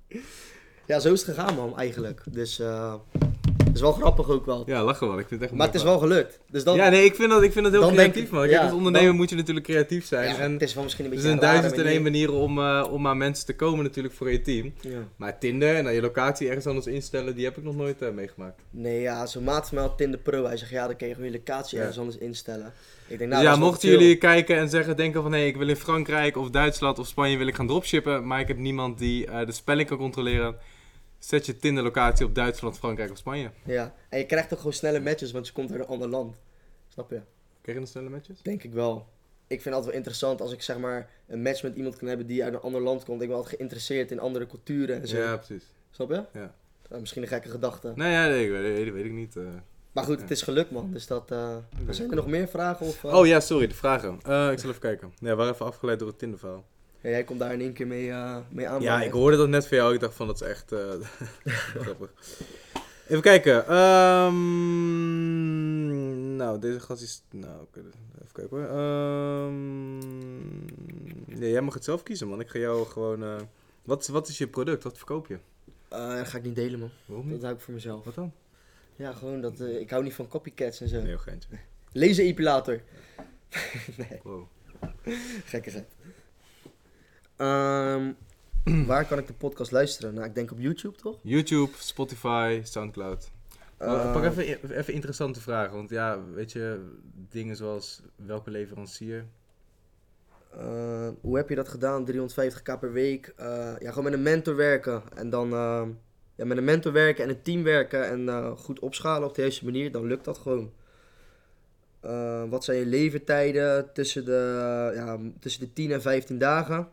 ja, zo is het gegaan, man, eigenlijk. Dus eh het is wel grappig ook wel. Ja, lachen wel. Ik vind het echt Maar het is wel gelukt. Dus dan. Ja, nee, ik vind dat, ik vind dat heel creatief ik- man. Kijk, ja, als ondernemer dan- moet je natuurlijk creatief zijn. Ja, en het is wel misschien een er beetje zijn een rare duizend en één manier. manieren om, eh, om aan mensen te komen natuurlijk voor je team. Ja. Maar Tinder en dan je locatie ergens anders instellen, die heb ik nog nooit eh, meegemaakt. Nee, ja, zo'n maat van mij had Tinder Pro. Hij zegt, ja, dan kun je gewoon je locatie Ja. ergens anders instellen. Ik denk, Dus nou, ja, is wel mochten jullie kijken en zeggen, denken van hé, ik wil in Frankrijk of Duitsland of Spanje wil ik gaan dropshippen, maar ik heb niemand die eh, de spelling kan controleren, zet je Tinder locatie op Duitsland, Frankrijk of Spanje. Ja, en je krijgt ook gewoon snelle matches, want je komt uit een ander land. Snap je? Krijg je dan snelle matches? Denk ik wel. Ik vind het altijd wel interessant als ik zeg maar een match met iemand kan hebben die uit een ander land komt. Ik ben altijd geïnteresseerd in andere culturen en zo. Ja, precies. Snap je? Ja. Eh, misschien een gekke gedachte. Nee, ja, nee, weet, weet, weet ik niet. eh. Maar goed, Ja. het is gelukt man. Dus dat... eh Zijn er nog meer vragen? Of? Oh ja, sorry, de vragen. Ik zal even kijken. Nee, we waren even afgeleid door het Tinder verhaal. Ja, jij komt daar in één keer mee, eh mee aan. Ja, ik hoorde dat net van jou. Ik dacht van, dat is echt eh, grappig. Even kijken. Ehm, nou, deze gast is... Nou, oké, even kijken hoor. Ehm, ja, jij mag het zelf kiezen, man. Ik ga jou gewoon... eh, wat, is- wat is je product? Wat verkoop je? Dat ga ik niet delen man. Waarom Dat hou ik voor mezelf. Wat dan? Ja, gewoon dat... ik hou niet van copycats en zo. Nee, heel geintje. Laser-epilator. nee, Wow. gekkigheid. Ehm waar kan ik de podcast luisteren? Nou, ik denk op YouTube, toch? YouTube, Spotify, Soundcloud. Eh, pak even, even interessante vragen. Want ja, weet je, dingen zoals welke leverancier... eh, hoe heb je dat gedaan? 350k per week. Eh, ja, gewoon met een mentor werken. En dan ehm, ja, met een mentor werken en een team werken. En eh, goed opschalen op de juiste manier. Dan lukt dat gewoon. Eh, wat zijn je levertijden tussen de, ja, tussen de 10 en 15 dagen?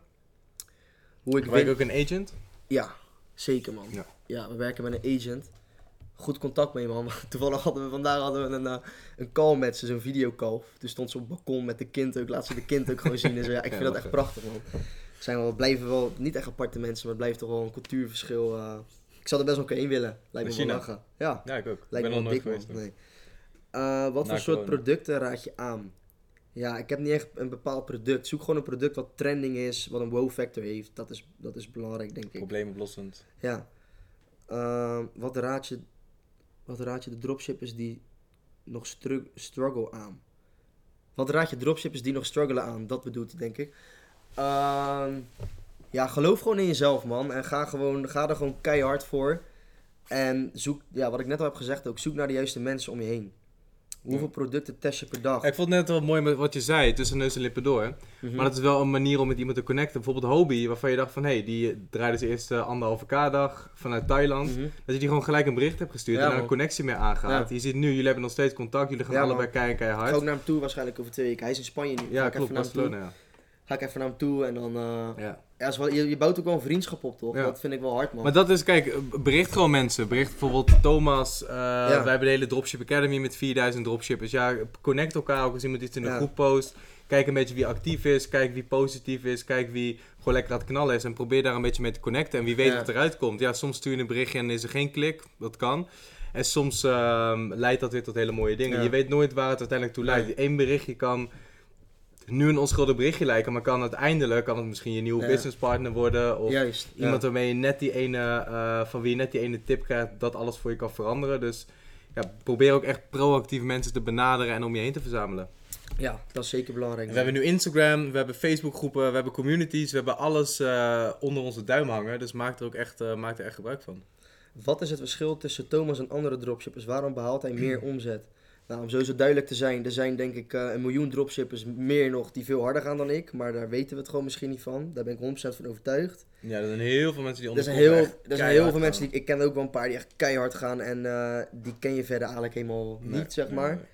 Hoe ik win- je ook een agent? Ja, zeker man. Ja. Ja. we werken met een agent. Goed contact mee man. Toevallig hadden we vandaag hadden we een, eh, een call met ze, zo'n videocall. Toen stond ze op het balkon met de kind ook. Laat ze de kind ook gewoon zien. En zo. Ja, ik Ja, vind dat echt prachtig man. Zijn wel, blijven wel niet echt aparte mensen, maar het blijft toch wel een cultuurverschil. eh. ik zou er best wel een keer in willen. Lijkt me wel lachen. Ja, Ja, ik ook. lijkt ik me ben wel nog nooit dik man. Nee. Eh, wat Na voor soort producten raad je aan? Ja, ik heb niet echt een bepaald product. Zoek gewoon een product wat trending is, wat een wow factor heeft. Dat is, dat is belangrijk, denk ik. Probleemoplossend. Ja. Ehm, wat, raad je, wat raad je de dropshippers die nog stru- struggle aan? Wat raad je dropshippers die nog struggelen aan? Dat bedoelt hij, denk ik. Ehm, ja, geloof gewoon in jezelf, man. En ga, gewoon, ga er gewoon keihard voor. En zoek, ja, wat ik net al heb gezegd ook, zoek naar de juiste mensen om je heen. Hoeveel producten test je per dag? Ja, ik vond het net wel mooi met wat je zei, tussen neus en lippen door. Mhm. Maar dat is wel een manier om met iemand te connecten. Bijvoorbeeld Hobie, waarvan je dacht van... Hé, hey, die draaide zijn eerste anderhalve k-dag vanuit Thailand. Mhm. Dat je die gewoon gelijk een bericht hebt gestuurd Ja, en daar een connectie mee aangaat. Je ziet nu, jullie hebben nog steeds contact. Jullie gaan Ja, allebei keihard Ik ga ook naar hem toe waarschijnlijk over twee weken. Hij is in Spanje nu. Ja, klopt. Barcelona, ja. Ga ik even naar hem toe en dan... eh, ja. ja, is wel, je, je bouwt ook wel een vriendschap op, toch? Ja. Dat vind ik wel hard, man. Maar dat is, kijk, bericht gewoon mensen. Bericht bijvoorbeeld Thomas. eh, Wij hebben de hele Dropship Academy met 4000 dropshippers. Ja, connect elkaar ook als iemand iets in de groep post. Kijk een beetje wie actief is. Kijk wie positief is. Kijk wie gewoon lekker aan het knallen is. En probeer daar een beetje mee te connecten. En wie weet wat eruit komt. Ja, soms stuur je een berichtje en is er geen klik. Dat kan. En soms ehm, leidt dat weer tot hele mooie dingen. Je weet nooit waar het uiteindelijk toe leidt. Eén berichtje kan nu een onschuldig berichtje lijken. Maar kan uiteindelijk kan het misschien je nieuwe Ja. businesspartner worden. Of Juist. ja. Iemand waarmee je net die ene, eh, van wie je net die ene tip krijgt, dat alles voor je kan veranderen. Dus ja, probeer ook echt proactief mensen te benaderen en om je heen te verzamelen. Ja, dat is zeker belangrijk. We hebben nu Instagram, we hebben Facebook groepen, we hebben communities, we hebben alles eh, onder onze duim hangen. Dus maak er ook echt, eh, maak er echt gebruik van. Wat is het verschil tussen Thomas en andere dropshippers? Waarom behaalt hij meer omzet? Nou, om sowieso duidelijk te zijn, er zijn denk ik eh, een miljoen dropshippers meer nog die veel harder gaan dan ik. Maar daar weten we het gewoon misschien niet van. Daar ben ik 100% van overtuigd. Ja, er zijn heel veel mensen die Er onder zijn heel, er zijn heel veel mensen die ik ken ook wel een paar die echt keihard gaan. En eh, die ken je verder eigenlijk helemaal niet, Nee, zeg maar. nee.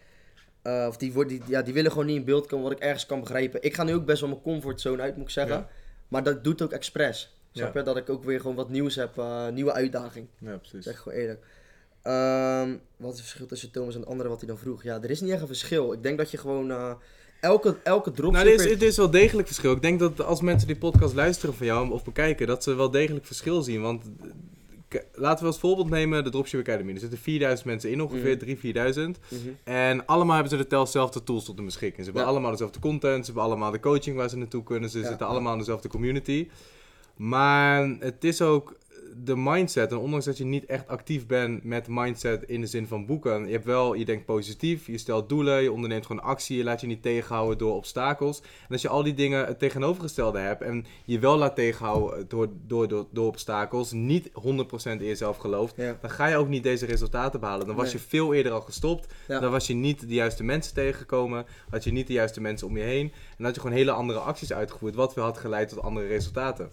Eh, of die, ja, die willen gewoon niet in beeld komen, wat ik ergens kan begrijpen. Ik ga nu ook best wel mijn comfortzone uit, moet ik zeggen. Ja. Maar dat doet ook expres. Snap Ja. je? Dat ik ook weer gewoon wat nieuws heb, nieuwe uitdaging. Ja, precies. Zeg gewoon eerlijk. Ehm, wat is het verschil tussen Thomas en de andere wat hij dan vroeg? Ja, er is niet echt een verschil. Ik denk dat je gewoon eh, elke, elke Nou, dropshipper... er is, het is wel degelijk verschil. Ik denk dat als mensen die podcast luisteren van jou of bekijken, dat ze wel degelijk verschil zien. Want laten we als voorbeeld nemen de Dropship Academy. Er zitten 4000 mensen in, ongeveer Mhm. 3.000, 4000. Mhm. En allemaal hebben ze de dezelfde tools tot hun beschikking. Ze hebben Ja. allemaal dezelfde content, ze hebben allemaal de coaching waar ze naartoe kunnen. Ze Ja. zitten allemaal in dezelfde community. Maar het is ook de mindset. En ondanks dat je niet echt actief bent met mindset in de zin van boeken. Je hebt wel, je denkt positief, je stelt doelen, je onderneemt gewoon actie, je laat je niet tegenhouden door obstakels. En als je al die dingen het tegenovergestelde hebt en je wel laat tegenhouden door, door, door, door obstakels, niet 100% in jezelf gelooft, Ja. dan ga je ook niet deze resultaten behalen. Dan was Nee. je veel eerder al gestopt. Ja. Dan was je niet de juiste mensen tegengekomen. Had je niet de juiste mensen om je heen. En had je gewoon hele andere acties uitgevoerd. Wat weer had geleid tot andere resultaten.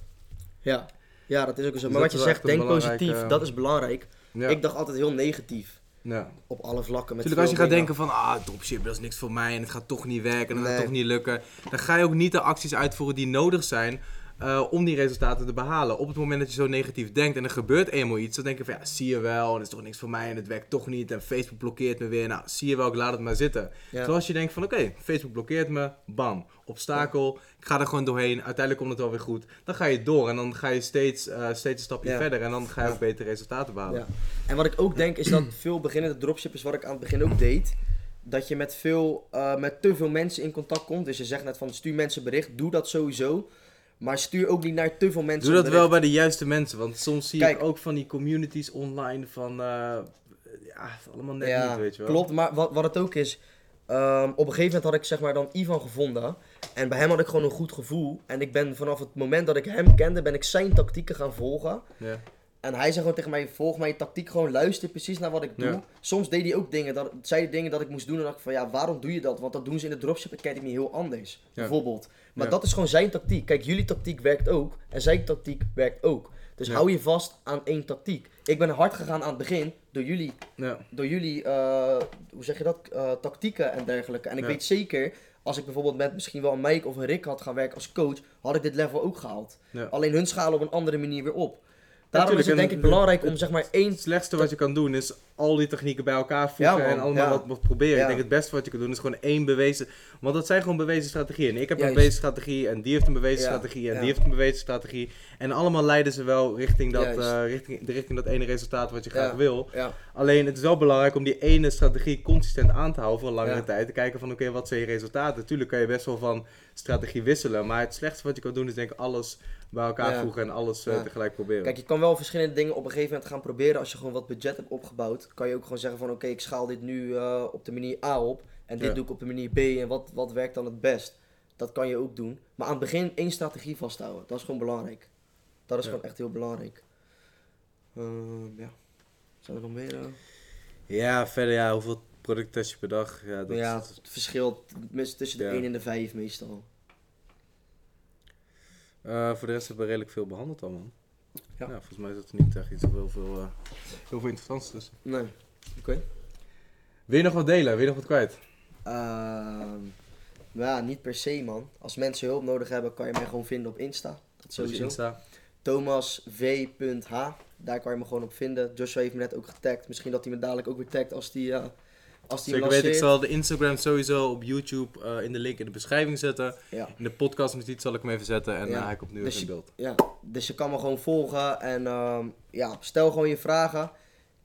Ja. Ja, dat is ook zo. Dus maar wat je zegt, denk positief, eh, dat is belangrijk. Ja. Ik dacht altijd heel negatief. ja. Op alle vlakken. Met Natuurlijk als je gaat denken van, ah, dropship, dat is niks voor mij en het gaat toch niet werken en het gaat toch niet lukken. Dan ga je ook niet de acties uitvoeren die nodig zijn eh, om die resultaten te behalen. Op het moment dat je zo negatief denkt en er gebeurt eenmaal iets, dan denk je van, ja, zie je wel, dat is toch niks voor mij en het werkt toch niet en Facebook blokkeert me weer. Nou, zie je wel, ik laat het maar zitten. Ja. Zoals je denkt van, oké, Facebook blokkeert me, bam, obstakel, ik ga er gewoon doorheen, uiteindelijk komt het wel weer goed. Dan ga je door en dan ga je steeds, eh, steeds een stapje Ja. verder en dan ga je ook betere resultaten behalen. Ja. En wat ik ook denk is dat veel beginnende dropshippers, wat ik aan het begin ook deed, dat je met, veel, eh, met te veel mensen in contact komt. Dus je zegt net van stuur mensen bericht, doe dat sowieso. Maar stuur ook niet naar te veel mensen Doe dat wel bij de juiste mensen, want soms zie Kijk. ik ook van die communities online van, eh, ja, allemaal net ja, niet, weet je wel. Klopt, maar wat, wat het ook is, ehm, op een gegeven moment had ik zeg maar dan Ivan gevonden. En bij hem had ik gewoon een goed gevoel. En ik ben vanaf het moment dat ik hem kende, ben ik zijn tactieken gaan volgen. Ja. En hij zei gewoon tegen mij, volg mijn tactiek gewoon, luister precies naar wat ik doe. Ja. Soms deed hij ook dingen, dat, zei hij dingen dat ik moest doen en dacht ik van, ja, waarom doe je dat? Want dat doen ze in de Dropship Academy heel anders, bijvoorbeeld. Maar Ja. dat is gewoon zijn tactiek. Kijk, jullie tactiek werkt ook en zijn tactiek werkt ook. Dus hou je vast aan één tactiek. Ik ben hard gegaan aan het begin door jullie, Ja. door jullie eh, hoe zeg je dat, Eh, tactieken en dergelijke. En ik weet zeker, als ik bijvoorbeeld met misschien wel een Mike of een Rick had gaan werken als coach, had ik dit level ook gehaald. Alleen hun schalen op een andere manier weer op. Daarom is het denk ik belangrijk om zeg maar één... Het slechtste wat je kan doen is al die technieken bij elkaar voegen Ja, en allemaal wat, wat proberen. Ik denk het beste wat je kan doen is gewoon één bewezen... Want dat zijn gewoon bewezen strategieën. En ik heb een bewezen strategie en die heeft een bewezen strategie en die heeft een bewezen strategie. En allemaal leiden ze wel richting dat, eh, richting, richting dat ene resultaat wat je graag wil. Alleen het is wel belangrijk om die ene strategie consistent aan te houden voor een langere tijd. Te kijken van oké, wat zijn je resultaten? Natuurlijk kan je best wel van strategie wisselen. Maar het slechtste wat je kan doen is denk ik alles bij elkaar Ja. voegen en alles eh, Ja. tegelijk proberen. Kijk, je kan wel verschillende dingen op een gegeven moment gaan proberen. Als je gewoon wat budget hebt opgebouwd, kan je ook gewoon zeggen van oké, ik schaal dit nu eh, op de manier A op. En dit Ja. doe ik op de manier B. En wat, wat werkt dan het best? Dat kan je ook doen. Maar aan het begin één strategie vasthouden. Dat is gewoon belangrijk. Dat is Ja. gewoon echt heel belangrijk. Ehm, ja. Zijn er nog meer? eh? Ja, verder ja, hoeveel producten test je per dag? Ja, dat ja, het verschilt tussen de Ja. 1 en de 5 meestal. Eh, voor de rest hebben we redelijk veel behandeld al, man. Ja. Ja. volgens mij is het niet echt iets of heel veel, eh, heel veel interessants tussen. Nee. Oké. Wil je nog wat delen? Wil je nog wat kwijt? Ehm, ja, niet per se man. Als mensen hulp nodig hebben, kan je mij gewoon vinden op Insta. Dat sowieso. Insta. thomasv.h. Daar kan je me gewoon op vinden. Joshua heeft me net ook getagd. Misschien dat hij me dadelijk ook weer tagt als die, eh als die Zeker weten, ik zal de Instagram sowieso op YouTube eh, in de link in de beschrijving zetten. Ja. In de podcast zal ik hem even zetten en Ja. eh, hij komt nu Dus in beeld. ja, dus je kan me gewoon volgen. En ehm, ja, stel gewoon je vragen.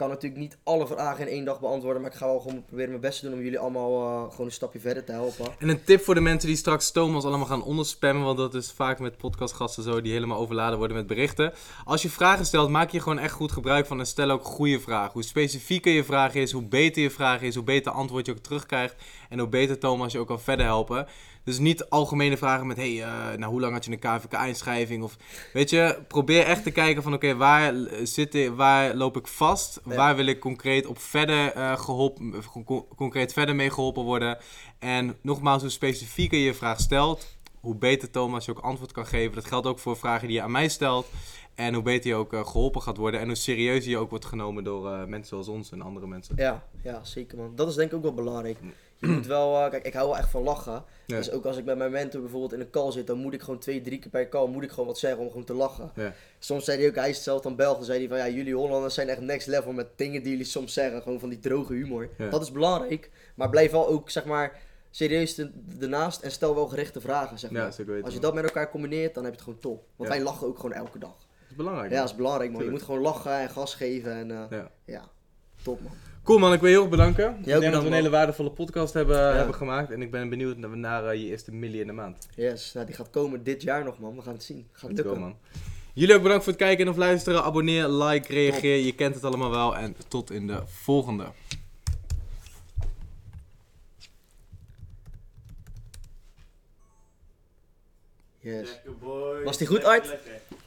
Kan natuurlijk niet alle vragen in één dag beantwoorden. Maar ik ga wel gewoon proberen mijn best te doen om jullie allemaal eh, gewoon een stapje verder te helpen. En een tip voor de mensen die straks Thomas allemaal gaan onderspammen, want dat is vaak met podcastgasten zo, die helemaal overladen worden met berichten. Als je vragen stelt, maak je gewoon echt goed gebruik van en stel ook goede vragen. Hoe specifieker je vraag is, hoe beter je vraag is, hoe beter antwoord je ook terugkrijgt en hoe beter Thomas je ook kan verder helpen. Dus niet algemene vragen met, hey, eh, nou hoe lang had je een KVK-inschrijving? Of weet je, probeer echt te kijken van, oké, waar, zit ik- waar loop ik vast? Ja. Waar wil ik concreet op verder eh, geholpen, con- concreet verder mee geholpen worden? En nogmaals, hoe specifieker je je vraag stelt, hoe beter Thomas je ook antwoord kan geven. Dat geldt ook voor vragen die je aan mij stelt. En hoe beter je ook eh, geholpen gaat worden. En hoe serieuzer je ook wordt genomen door mensen zoals ons en andere mensen. Ja, ja, zeker man. Dat is denk ik ook wel belangrijk. Je moet wel, eh, kijk, ik hou wel echt van lachen. Ja. Dus ook als ik met mijn mentor bijvoorbeeld in een call zit, dan moet ik gewoon twee, drie keer per call moet ik gewoon wat zeggen om gewoon te lachen. Ja. Soms zei hij ook, hij is zelf dan Belg, dan zei hij van ja, jullie Hollanders zijn echt next level met dingen die jullie soms zeggen. Gewoon van die droge humor. Ja. Dat is belangrijk, maar blijf wel ook zeg maar serieus ernaast en stel wel gerichte vragen zeg maar. Ja, zeker weten. Als je dat met elkaar combineert, dan heb je het gewoon top. Want wij lachen ook gewoon elke dag. Dat is belangrijk. Ja, dat is belangrijk man. Je moet gewoon lachen en gas geven en eh, Ja. ja, top man. Cool man, ik wil je heel erg bedanken. ik denk dat we een hele waardevolle podcast hebben, Ja. hebben gemaakt. En ik ben benieuwd naar, naar eh, je eerste millie in de maand. Yes, nou, die gaat komen dit jaar nog man. We gaan het zien. Gaat go lukken. man. Jullie ook bedankt voor het kijken en of luisteren. Abonneer, like, reageer. Je kent het allemaal wel. En tot in de volgende. Yes. Lekker boy. Was die goed, Art? lekker.